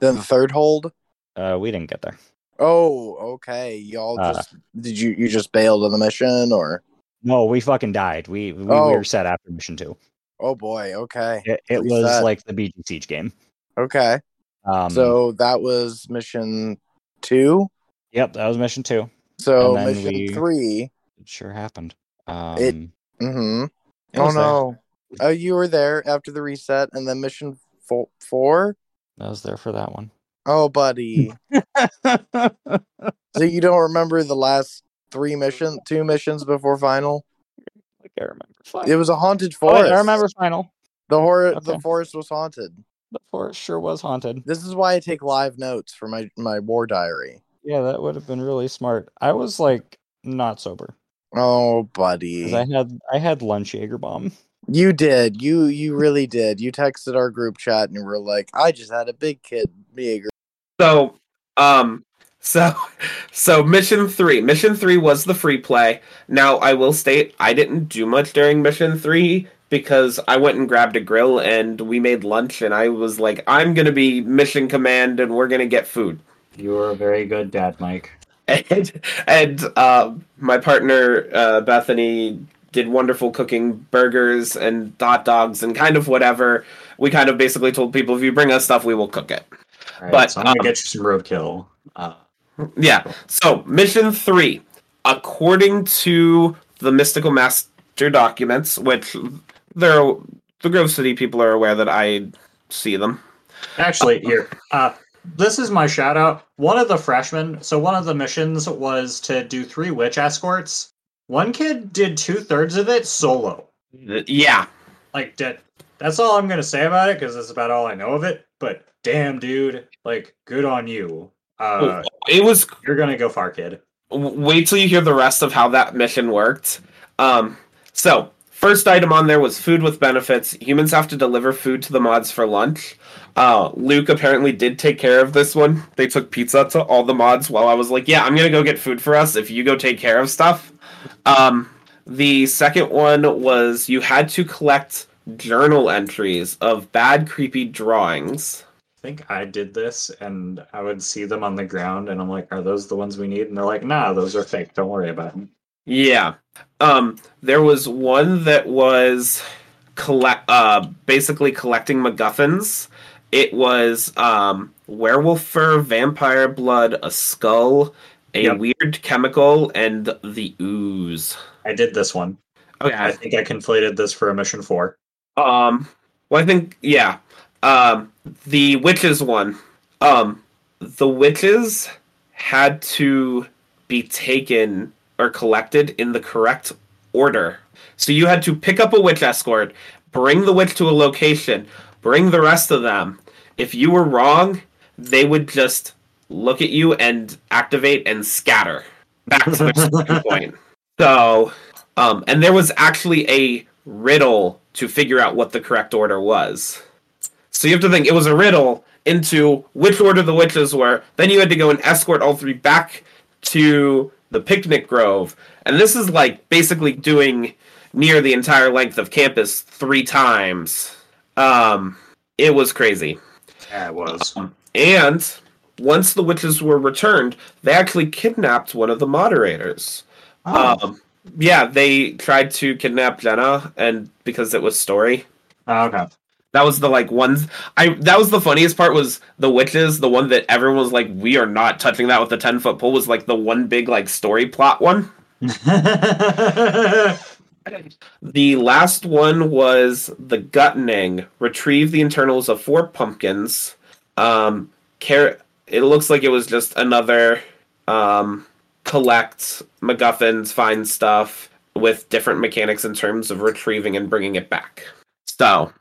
Then the third hold. uh, we didn't get there. Oh, okay. Y'all Uh, just did you you just bailed on the mission or? No, we fucking died. We we, Oh. we were set after mission two. Oh boy. Okay. It, it was sad. like the BG Siege game. Okay. Um, so that was mission two. Yep, that was mission two. So mission we- three. It sure happened. Um, It- Mm-hmm. it Oh there. no. Oh, you were there after the reset, and then mission fo- four. I was there for that one. Oh, buddy. so you don't remember the last three mission, two missions before final? Like I remember. Final. It was a haunted Oh, forest. I remember final. the horror. The forest was haunted. The forest sure was haunted. This is why I take live notes for my my war diary. Yeah, that would have been really smart. I was like not sober Oh, 'cause buddy, I had I had lunch Jaeger bomb. you did. You you really did. You texted our group chat and you were like, "I just had a big kid Jaeger." So, um, so, so mission three. Mission three was the free play. Now, I will state I didn't do much during mission three because I went and grabbed a grill and we made lunch, and I was like, I'm gonna be mission command, and we're gonna get food. You were a very good dad, Mike. And and uh, my partner uh, Bethany did wonderful cooking burgers and hot dogs and kind of whatever. We kind of basically told people if you bring us stuff, we will cook it. Right, But, so I'm gonna um, get you some roadkill. Uh, Yeah. So, mission three, according to the Mystical Master documents, which they're the Grove City people are aware that I see them. Actually, here, uh, this is my shout out. One of the freshmen, so one of the missions was to do three witch escorts. One kid did two thirds of it solo. Yeah. Like, that, that's all I'm gonna say about it because that's about all I know of it. But damn, dude, like, good on you. Uh, It was you're gonna go far, kid. wait till you hear the rest of how that mission worked. Um, so first item on there was food with benefits. Humans have to deliver food to the mods for lunch. Uh, Luke apparently did take care of this one. They took pizza to all the mods while I was like, "Yeah, I'm gonna go get food for us if you go take care of stuff." Um, the second one was you had to collect journal entries of bad, creepy drawings. I think I did this, and I would see them on the ground, and I'm like, "Are those the ones we need?" And they're like, "Nah, those are fake. Don't worry about them." Yeah. Um there was one that was collect uh basically collecting MacGuffins. It was um werewolf fur, vampire blood, a skull, a Yep. weird chemical, and the ooze. I did this one. Okay. I think I conflated this for a mission four. Um well I think yeah. Um the witches one. Um the witches had to be taken or collected in the correct order. So you had to pick up a witch escort, bring the witch to a location, bring the rest of them. If you were wrong, they would just look at you and activate and scatter back to their starting point. So, um, and there was actually a riddle to figure out what the correct order was. So you have to think it was a riddle into which order the witches were. Then you had to go and escort all three back to the picnic grove. And this is like basically doing near the entire length of campus three times. Um, it was crazy. Yeah, it was. And once the witches were returned, they actually kidnapped one of the moderators. Oh, Um, yeah, they tried to kidnap Jenna, and because it was story, Oh, okay. That was the like ones. I that was the funniest part was the witches. The one that everyone was like, "We are not touching that with the ten foot pole." Was like the one big like story plot one. The last one was the guttening. Retrieve the internals of four pumpkins. Um, care. It looks like it was just another um, collect MacGuffins, find stuff with different mechanics in terms of retrieving and bringing it back. So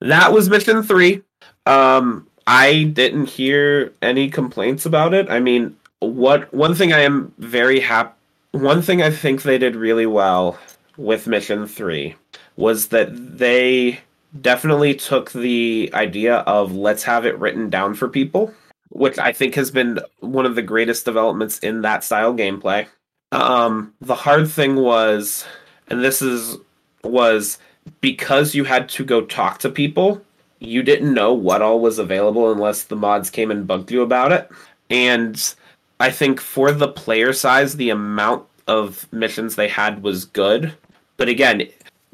that was mission three. Um, I didn't hear any complaints about it. I mean, what one thing I am very happy. One thing I think they did really well with mission three was that they definitely took the idea of let's have it written down for people, which I think has been one of the greatest developments in that style gameplay. Um, the hard thing was, and this is was because you had to go talk to people, you didn't know what all was available unless the mods came and bugged you about it. And I think for the player size, the amount of missions they had was good. But again,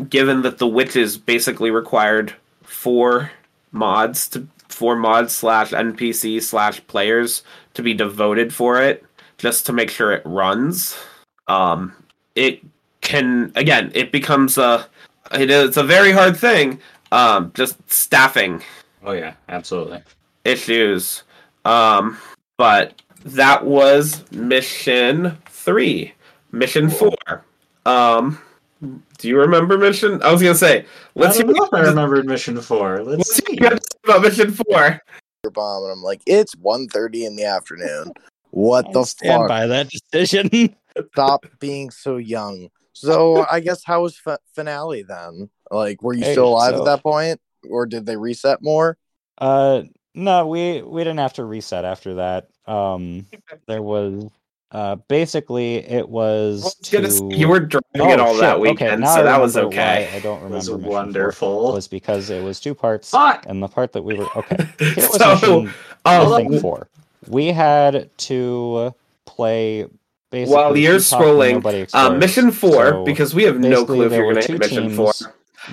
given that the witches basically required four mods to four mods slash NPC slash players to be devoted for it, just to make sure it runs. Um, it can again, it becomes a it is it's a very hard thing. Um, just staffing Oh yeah, absolutely. issues. Um, but that was mission three. Mission four. Um, do you remember mission? I was gonna say, let's I hear, don't know if I remembered mission four. Let's let's see. hear about mission four. bomb, and I'm like, it's 1.30 in the afternoon. What the I'll stand fuck? by that decision. Stop being so young. So I guess how was fi- finale then? Like, were you Hey, still alive so- at that point, or did they reset more? Uh, no, we we didn't have to reset after that. Um, there was uh basically it was was gonna say, you were driving Oh, it all shit, that okay, weekend, now so that was okay. I don't It was remember. Mission Four wonderful. Was because it was two parts, Fuck. and the part that we were okay. Here was so, mission, I um, think four. We had to play basically. while you're scrolling, Nobody um, mission four, So, because we have no clue if there you're gonna two hit mission teams. four.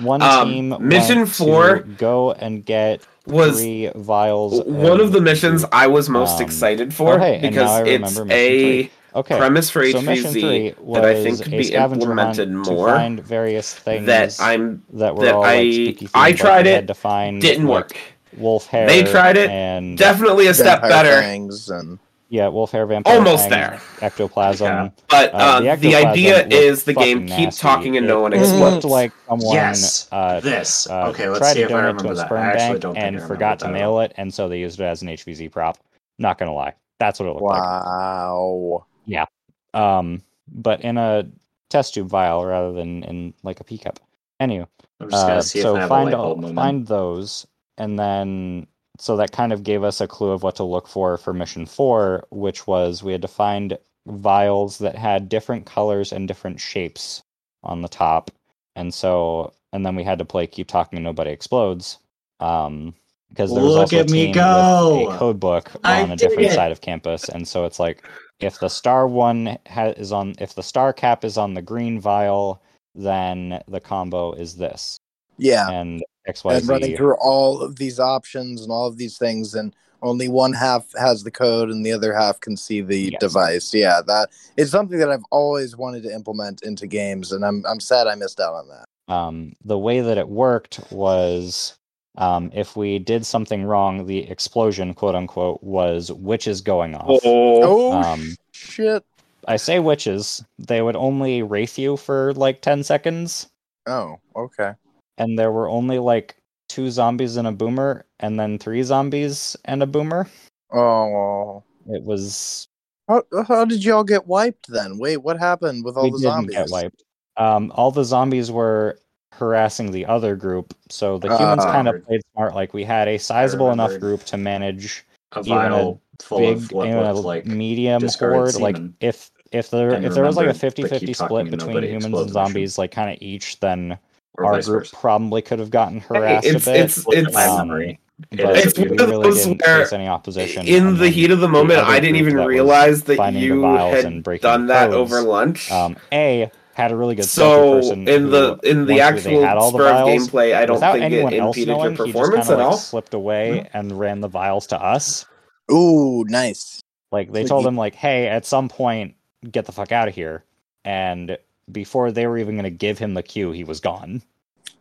One um, team mission four go and get Was three vials. one of the missions group. I was most Um, excited for oh, hey, and now I because it's a three. Okay, premise for so HVZ was that I think could be implemented more. to find various things That I'm that were that all I- spooky. I tried it, had to find didn't like, work. wolf hair. They tried it, and Definitely a step better, fangs and yeah, wolf hair, vampire, Almost there. ectoplasm. Yeah. but Uh, uh, the the, idea is the game fucking keep nasty. talking and It- no one It explodes. looked like someone Yes. uh, this. uh, okay, let's tried see to if I donate to remember a that. sperm I actually bank don't think and forgot to mail it, and so they used it as an HVZ prop. Not gonna lie, that's what it looked like. wow. Yeah. Um, but in a test tube vial rather than in like a pea cup. Anyway, I'm just uh, see so if I have a find light all, bulb find those, and then so that kind of gave us a clue of what to look for for mission four, which was we had to find vials that had different colors and different shapes on the top, and so and then we had to play keep talking and nobody explodes. Um, because there was Look also a at me team go! with a code book I on a different it! side of campus, and so it's like if the star one ha- is on if the star cap is on the green vial, then the combo is this Yeah. and And XYZ. running through all of these options and all of these things, and only one half has the code and the other half can see the Yes. device. Yeah, that it's something that I've always wanted to implement into games, and I'm I'm sad I missed out on that. um, the way that it worked was um, if we did something wrong, the explosion, quote unquote, was witches going off. Oh, Oh Um, shit! I say witches. They would only wraith you for like 10 seconds, Oh, okay. And there were only like two zombies and a boomer, and then three zombies and a boomer. Oh, It was how, how did y'all get wiped then? Wait, what happened with all we the didn't zombies? get wiped. Um, all the zombies were harassing the other group, so the humans Ah. kind of played smart. Like we had a sizable enough group to manage a even a vial full big, of what even a like medium discarded horde. Like if if there if there was like a remembered 50-50 split between humans and zombies, like kind of each, then or our group versa. probably could have gotten harassed it's a bit. it's Look it's um, memory. But It's one of really those where any opposition. in the heat of the moment, I didn't even that realize that you vials and had breaking done the that codes, over lunch. um, A had a really good stealthy so person in the who, in the once they actual had all the spur of vials, gameplay, I don't think it anyone else impeded knowing, your he just performance at like all. slipped away and ran the vials to us. Ooh, nice. Like they So told he- him, like, "Hey, at some point, get the fuck out of here." And before they were even going to give him the cue, he was gone.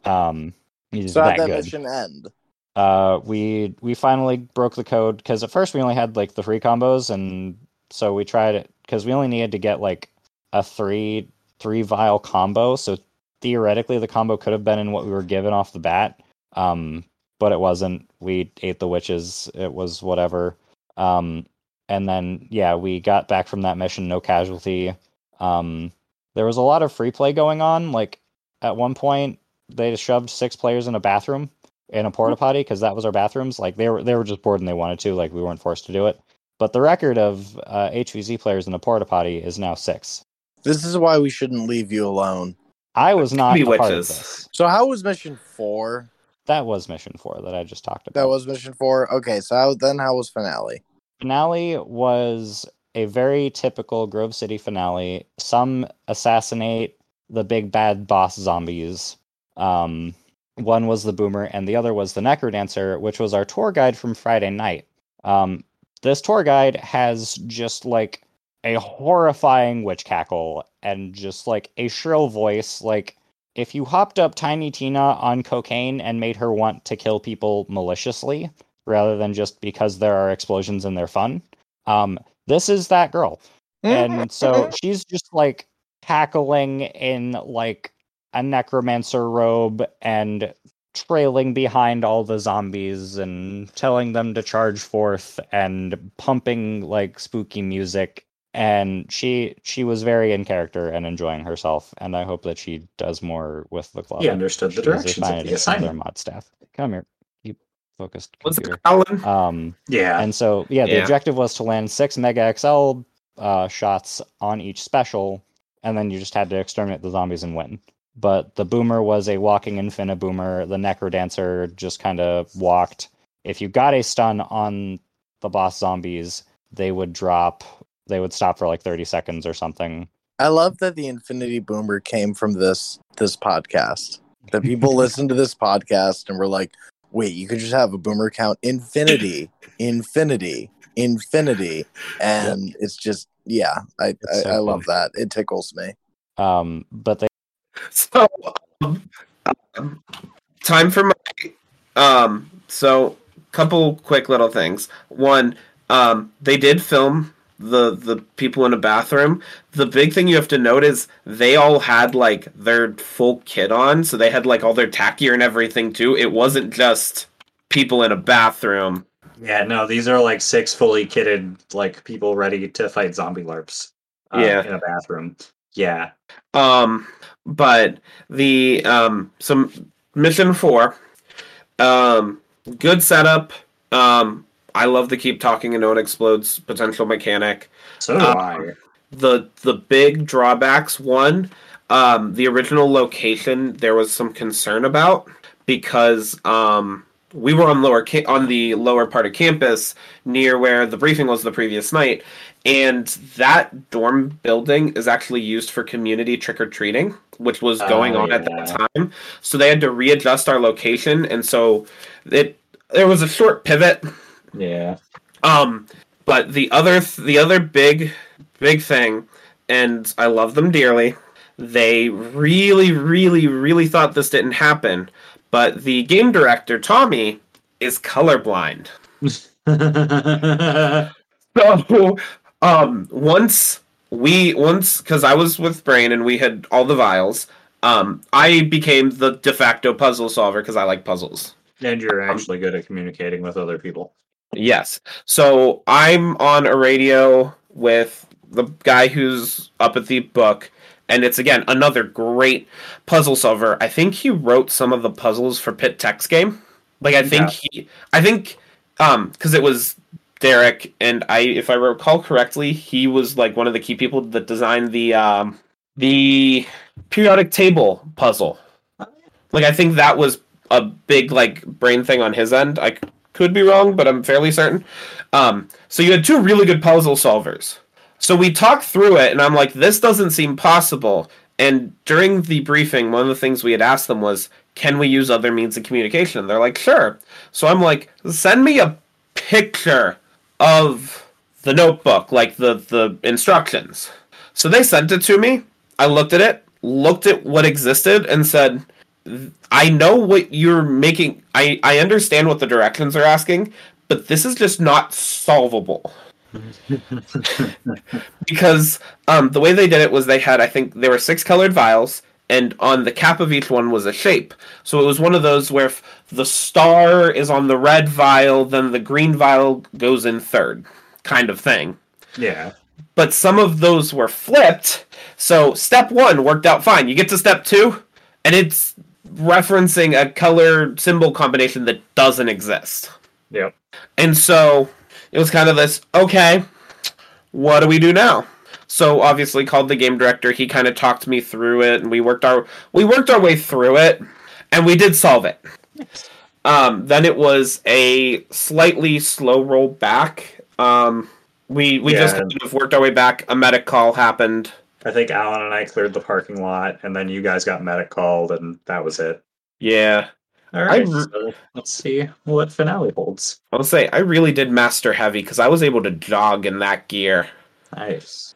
Um, he's So that that good. mission end? Uh, we we finally broke the code because at first we only had like the three combos, and so we tried it because we only needed to get like a three three vial combo. So theoretically, the combo could have been in what we were given off the bat, um, but it wasn't. We ate the witches. It was whatever. Um, and then yeah, we got back from that mission, no casualty. Um, there was a lot of free play going on. Like at one point, they shoved six players in a bathroom in a porta potty because that was our bathrooms. Like they were they were just bored and they wanted to. Like we weren't forced to do it. But the record of uh, HVZ players in a porta potty is now six. This is why we shouldn't leave you alone. I was not be a part of this. So how was mission four? That was mission four that I just talked about. That was mission four. Okay, so how, then how was finale? finale was a very typical Grove City finale. Some assassinate the big bad boss zombies. Um, one was the boomer, and the other was the necrodancer, which was our tour guide from Friday night. Um, this tour guide has just like a horrifying witch cackle and just like a shrill voice. Like if you hopped up Tiny Tina on cocaine and made her want to kill people maliciously rather than just because there are explosions and they're fun, um, this is that girl. And mm-hmm, so mm-hmm. she's just like cackling in like a necromancer robe and trailing behind all the zombies and telling them to charge forth and pumping like spooky music. And she she was very in character and enjoying herself. And i hope that she does more with the club. He understood the directions of the assignment. mod staff. Come here focused Was it computer. Um Yeah. and so yeah the Yeah. objective was to land six mega xl uh, shots on each special and then you just had to exterminate the zombies and win but the boomer was a walking infina boomer the necrodancer just kind of walked if you got a stun on the boss zombies they would drop they would stop for like 30 seconds or something I love that the Infinity Boomer came from this this podcast. That people listened to this podcast and were like, "Wait, you could just have a boomer count infinity, infinity, infinity," and it's just yeah. I I, so I love that. It tickles me. um but they So, um, um, time for my um. So, couple quick little things. One, um, they did film the the people in a bathroom. The big thing you have to note is they all had like their full kit on, so they had like all their tack gear and everything too. It wasn't just people in a bathroom. Yeah, no, these are like six fully kitted like people ready to fight zombie larps. uh, Yeah. in a bathroom. Yeah, Um, but the um some mission four, um, good setup. Um, I love the keep talking and no one explodes potential mechanic. so do Uh, I. The the big drawbacks one, um, the original location there was some concern about because um we were on lower ca- on the lower part of campus near where the briefing was the previous night and that dorm building is actually used for community trick or treating which was Oh, going on at that time so they had to readjust our location and so it there was a short pivot Yeah, um, but the other the other big big thing, and I love them dearly. They really, really, really thought this didn't happen, but the game director Tommy is colorblind. So, um, once we once because I was with Brian and we had all the vials. Um, I became the de facto puzzle solver because I like puzzles. and you're actually good at communicating with other people. Yes. So I'm on a radio with the guy who's up at the book, and it's again another great puzzle solver. I think he wrote some of the puzzles for Pit Tech's game. Like I think he, I think, um, because it was Derek and I, if I recall correctly, he was like one of the key people that designed the um the periodic table puzzle. Like I think that was a big like brain thing on his end. I could be wrong, but I'm fairly certain. Um, so you had two really good puzzle solvers. So we talked through it, and I'm like, this doesn't seem possible. And during the briefing, one of the things we had asked them was, can we use other means of communication? And they're like, sure. So I'm like, send me a picture of the notebook, like the the instructions. So they sent it to me. I looked at it, looked at what existed, and said, I know what you're making. I, I understand what the directions are asking, but this is just not solvable. because um, the way they did it was they had, I think, there were six colored vials, and on the cap of each one was a shape. So it was one of those where if the star is on the red vial, then the green vial goes in third, kind of thing Yeah, but some of those were flipped. So step one worked out fine. You get to step two, and it's referencing a color symbol combination that doesn't exist. Yeah. And so it was kind of this okay, what do we do now? So obviously called the game director. He kind of talked me through it, and we worked our we worked our way through it, and we did solve it. Um, then it was a slightly slow roll back. Um, we we just kind of worked our way back. A medic call happened. I think Alan and I cleared the parking lot, and then you guys got medic called, and that was it. Yeah, All right, re- so let's see what finale holds. I'll say I really did master heavy because I was able to jog in that gear. Nice.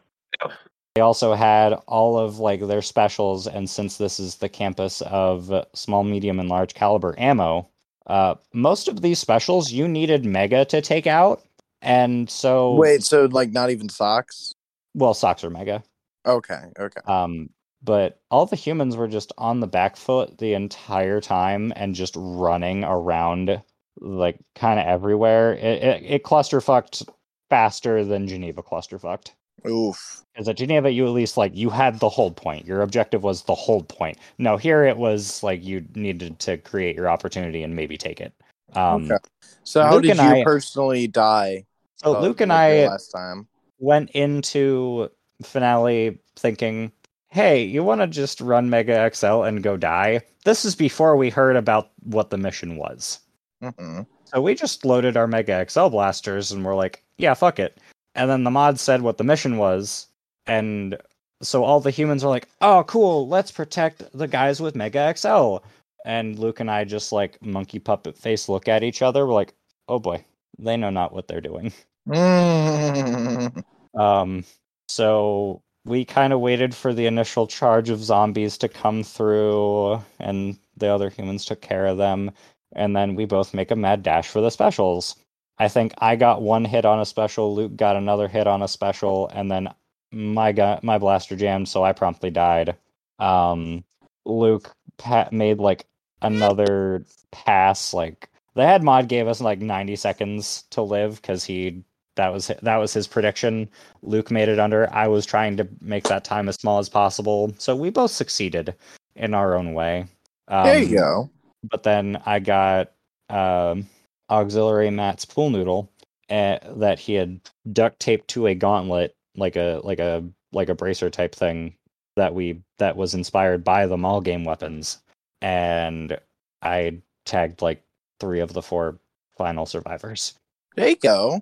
They also had all of like their specials, and since this is the campus of small, medium, and large caliber ammo, uh, most of these specials you needed mega to take out, and so Wait, so like not even socks? well, socks are mega. Okay, okay. Um, but all the humans were just on the back foot the entire time and just running around like kind of everywhere. It, it, it clusterfucked faster than Geneva clusterfucked. Oof. Because at Geneva, you at least like you had the hold point. Your objective was the hold point. No, here it was like you needed to create your opportunity and maybe take it. Um, Okay. So how Luke did and you I- personally die? So uh, Luke and I last time. went into finale thinking, hey, you want to just run Mega XL and go die? This is before we heard about what the mission was. hmm So we just loaded our Mega XL blasters and we're like, yeah, fuck it. And then the mod said what the mission was. And so all the humans are like, oh, cool, let's protect the guys with Mega XL. And Luke and I just like monkey puppet face look at each other. We're like, oh boy, they know not what they're doing. Mm. Um, so we kind of waited for the initial charge of zombies to come through, and the other humans took care of them. And then we both make a mad dash for the specials. I think I got one hit on a special, Luke got another hit on a special, and then my gun, my blaster jammed, so I promptly died. Um, Luke pa- made like another pass, like the head mod gave us like 90 seconds to live because he that was that was his prediction. Luke made it under. I was trying to make that time as small as possible, so we both succeeded in our own way. Um, there you go. But then I got um, auxiliary Matt's pool noodle uh, that he had duct taped to a gauntlet, like a like a like a bracer type thing that we that was inspired by the mall game weapons, and I tagged like three of the four final survivors. There you go.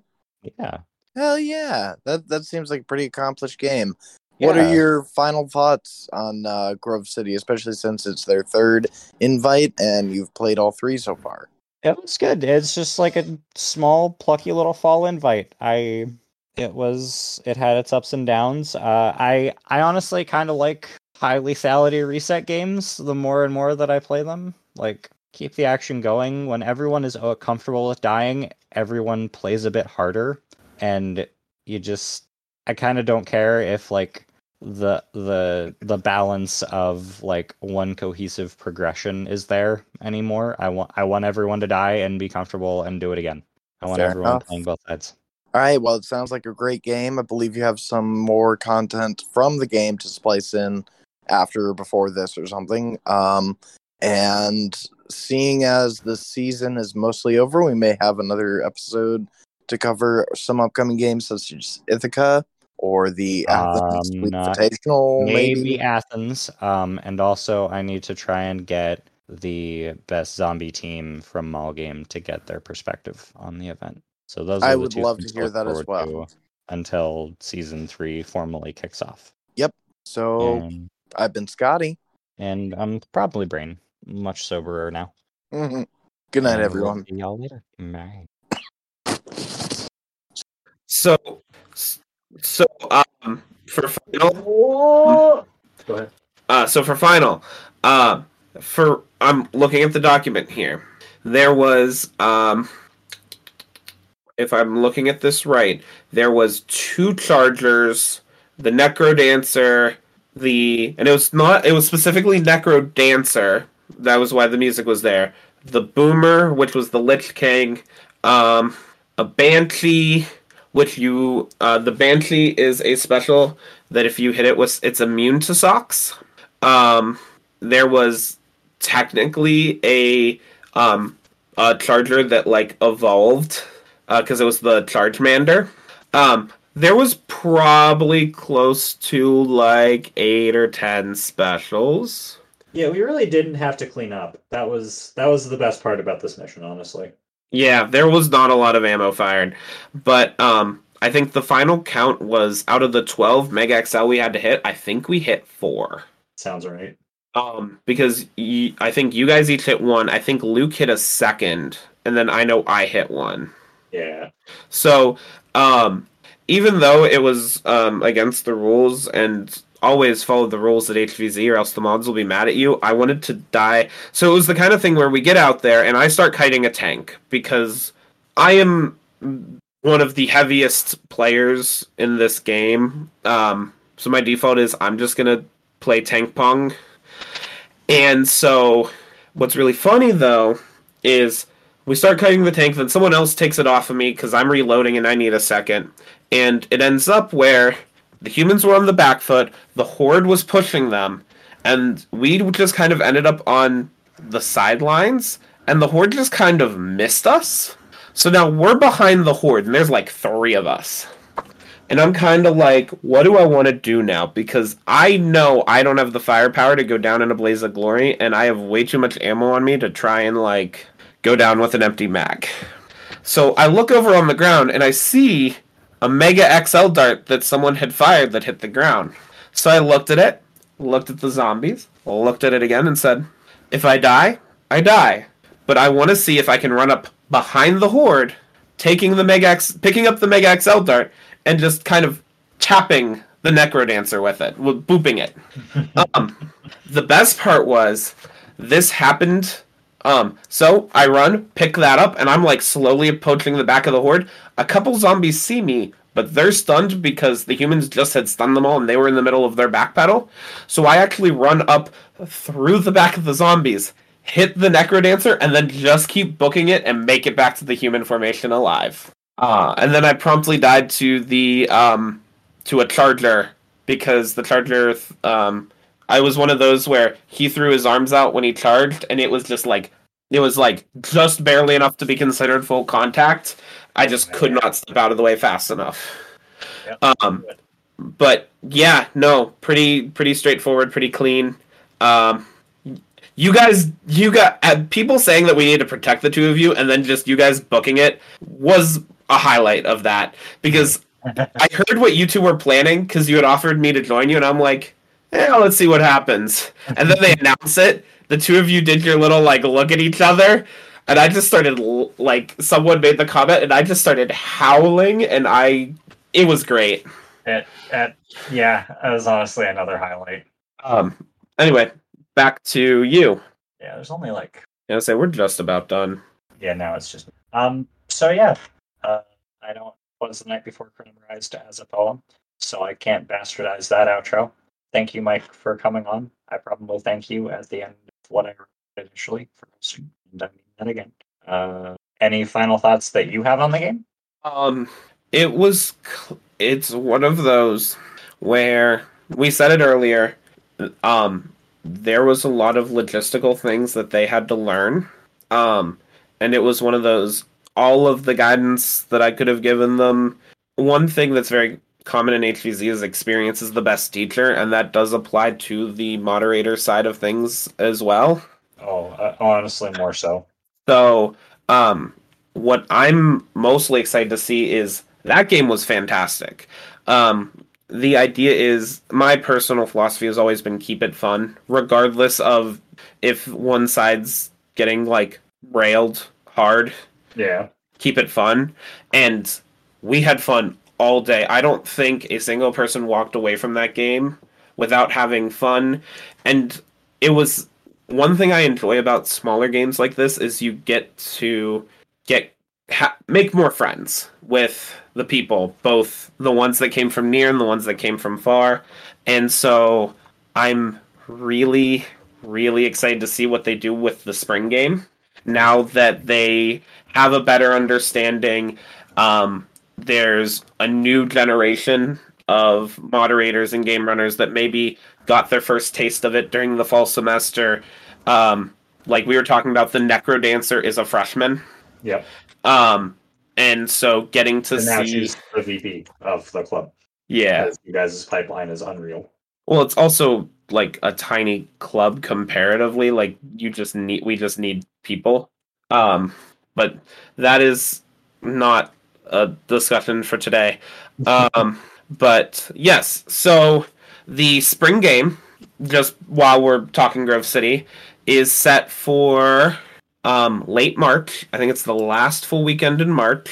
Yeah. Hell yeah. That that seems like a pretty accomplished game. What are your final thoughts on uh, Grove City, especially since it's their third invite and you've played all three so far? It was good. It's just like a small, plucky little fall invite. I it was it had its ups and downs. Uh, I I honestly kind of like high lethality reset games. The more and more that I play them, like keep the action going. When everyone is uh, comfortable with dying, everyone plays a bit harder, and you just I kind of don't care if like the the the balance of like one cohesive progression is there anymore. I want I want everyone to die and be comfortable and do it again. I want Fair everyone enough. playing both sides. All right. Well, it sounds like a great game. I believe you have some more content from the game to splice in after or before this or something. Um, and seeing as the season is mostly over, we may have another episode to cover some upcoming games such as Ithaca or the Athens Um, Invitational. Maybe Maybe. Athens. Um, and also I need to try and get the best zombie team from Mall Game to get their perspective on the event. So those are I the would love to hear that as well. until season three formally kicks off. Yep. So And, I've been Scotty. and I'm probably brain much soberer now. hmm Good night, And everyone. See y'all later. Bye. So, so um, for final, Go ahead. uh, so for final, uh, for I'm looking at the document here. There was, um, if I'm looking at this right, there was two chargers, the Necro Dancer, the and it was not it was specifically Necro Dancer. That was why the music was there. The Boomer, which was the Lich King, um, a Banshee, which you uh, the Banshee is a special that if you hit it with it's immune to socks. Um, there was technically a um a charger that like evolved because it was the Chargemander. Um, there was probably close to like eight or ten specials. Yeah, we really didn't have to clean up. That was that was the best part about this mission, honestly. Yeah, there was not a lot of ammo fired, but um, I think the final count was out of the twelve Mega XL we had to hit. I think we hit four. Sounds right. Um, because y- I think you guys each hit one. I think Luke hit a second, and then I know I hit one. Yeah. So, um, even though it was um, against the rules and always follow the rules at HVZ or else the mods will be mad at you. I wanted to die. So it was the kind of thing where we get out there and I start kiting a tank because I am one of the heaviest players in this game. Um, so my default is I'm just going to play tank pong. And so what's really funny though is we start kiting the tank, then someone else takes it off of me because I'm reloading and I need a second. And it ends up where the humans were on the back foot, the horde was pushing them, and we just kind of ended up on the sidelines, and the horde just kind of missed us. So now we're behind the horde, and there's like three of us. And I'm kind of like, what do I want to do now? Because I know I don't have the firepower to go down in a blaze of glory, and I have way too much ammo on me to try and like go down with an empty mag. So I look over on the ground and I see a Mega XL dart that someone had fired that hit the ground. So I looked at it, looked at the zombies, looked at it again, and said, If I die, I die. But I want to see if I can run up behind the horde, taking the Mega X, picking up the Mega XL dart, and just kind of tapping the Necrodancer with it, booping it. um, the best part was this happened um, so I run, pick that up, and I'm like slowly approaching the back of the horde. A couple zombies see me, but they're stunned because the humans just had stunned them all and they were in the middle of their backpedal. So I actually run up through the back of the zombies, hit the Necrodancer, and then just keep booking it and make it back to the human formation alive. Uh, and then I promptly died to the um, to a charger because the charger um, I was one of those where he threw his arms out when he charged, and it was just like it was like just barely enough to be considered full contact. I just could not step out of the way fast enough. Um, but yeah, no, pretty pretty straightforward, pretty clean. Um, you guys, you got uh, people saying that we need to protect the two of you, and then just you guys booking it was a highlight of that because I heard what you two were planning because you had offered me to join you, and I'm like, yeah, let's see what happens. And then they announce it. The two of you did your little like look at each other, and I just started like someone made the comment, and I just started howling, and I it was great. It, it yeah, it was honestly another highlight. Um. Anyway, back to you. Yeah, there's only like. Yeah, say we're just about done. Yeah, now it's just um. So yeah, uh, I don't was the night before memorized as a poem, so I can't bastardize that outro thank you, Mike, for coming on. I probably thank you at the end what I initially for hosting, and I mean that again. Uh, any final thoughts that you have on the game? Um, it was, it's one of those where we said it earlier. Um, there was a lot of logistical things that they had to learn. Um, and it was one of those all of the guidance that I could have given them. One thing that's very common in HVZ is experience is the best teacher, and that does apply to the moderator side of things as well. Oh, uh, honestly, more so. So, um, what I'm mostly excited to see is that game was fantastic. Um, the idea is my personal philosophy has always been keep it fun, regardless of if one side's getting like railed hard. Yeah. Keep it fun. And we had fun all day. I don't think a single person walked away from that game without having fun. And it was one thing I enjoy about smaller games like this is you get to get ha- make more friends with the people, both the ones that came from near and the ones that came from far. And so I'm really really excited to see what they do with the spring game now that they have a better understanding um, there's a new generation of moderators and game runners that maybe got their first taste of it during the fall semester. Um, like we were talking about, the Necro Dancer is a freshman. Yep. Um, and so getting to and now see she's the VP of the club. Yeah, you guys' pipeline is unreal. Well, it's also like a tiny club comparatively. Like you just need, we just need people. Um, but that is not a discussion for today. Um, but yes, so the spring game, just while we're talking Grove City, is set for um, late March. I think it's the last full weekend in March.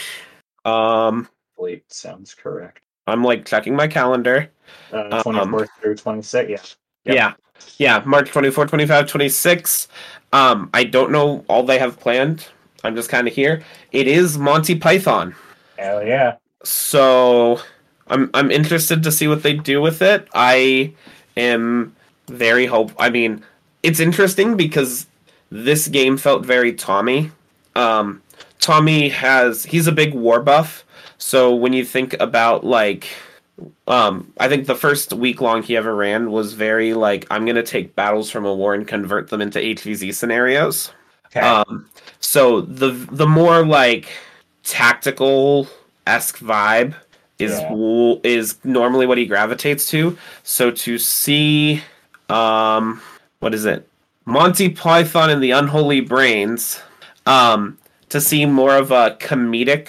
Um, late sounds correct. I'm like checking my calendar. Uh, Um, 24th through 26th. Yeah. Yep. Yeah. Yeah, March 24, 25, 26. Um, I don't know all they have planned. I'm just kind of here. It is Monty Python. Hell yeah. So I'm I'm interested to see what they do with it. I am very hope I mean, it's interesting because this game felt very Tommy. Um Tommy has he's a big war buff. So when you think about like um I think the first week long he ever ran was very like I'm going to take battles from a war and convert them into HVZ scenarios. Okay. Um, so the the more like tactical esque vibe is Yeah. is normally what he gravitates to. So to see, um, what is it, Monty Python and the Unholy Brains, um, to see more of a comedic,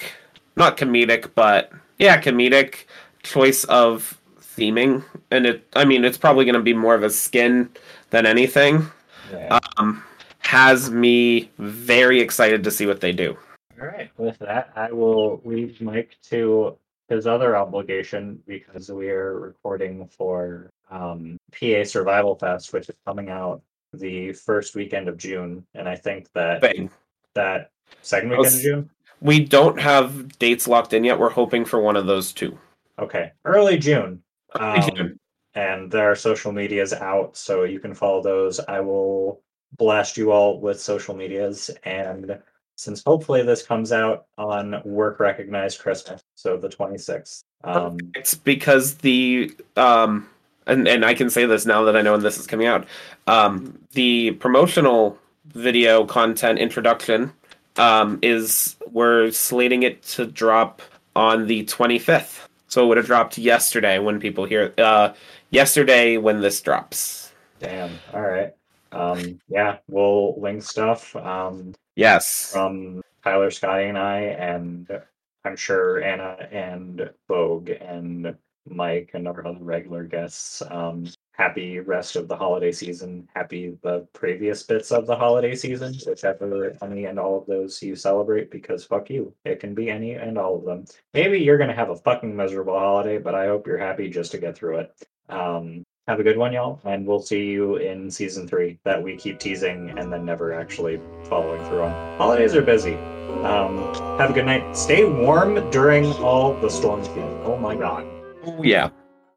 not comedic, but yeah, comedic choice of theming, and it, I mean, it's probably going to be more of a skin than anything yeah. um, has me very excited to see what they do. All right. With that, I will leave Mike to his other obligation because we are recording for um, PA Survival Fest, which is coming out the first weekend of June, and I think that Bang. that second weekend of June. We don't have dates locked in yet. We're hoping for one of those two. Okay, early June. Early Um, June. and their social medias out, so you can follow those. I will blast you all with social medias, and since hopefully this comes out on work recognized Christmas, so the twenty sixth. Um, It's because the um, and and I can say this now that I know when this is coming out. Um, the promotional video content introduction um, is we're slating it to drop on the 25th. So it would have dropped yesterday when people hear uh yesterday when this drops. damn. All right. Um, yeah, we'll link stuff. Um, Yes. from Tyler, Scotty, and I, and I'm sure Anna and Vogue and Mike and our other regular guests. Um, happy rest of the holiday season. Happy the previous bits of the holiday season, whichever any and all of those you celebrate, because fuck you. It can be any and all of them. Maybe you're gonna have a fucking miserable holiday, but I hope you're happy just to get through it. Um, have a good one, y'all, and we'll see you in season three that we keep teasing and then never actually following through on. Holidays are busy. Um, have a good night. Stay warm during all the storms. Oh my god. Oh Yeah.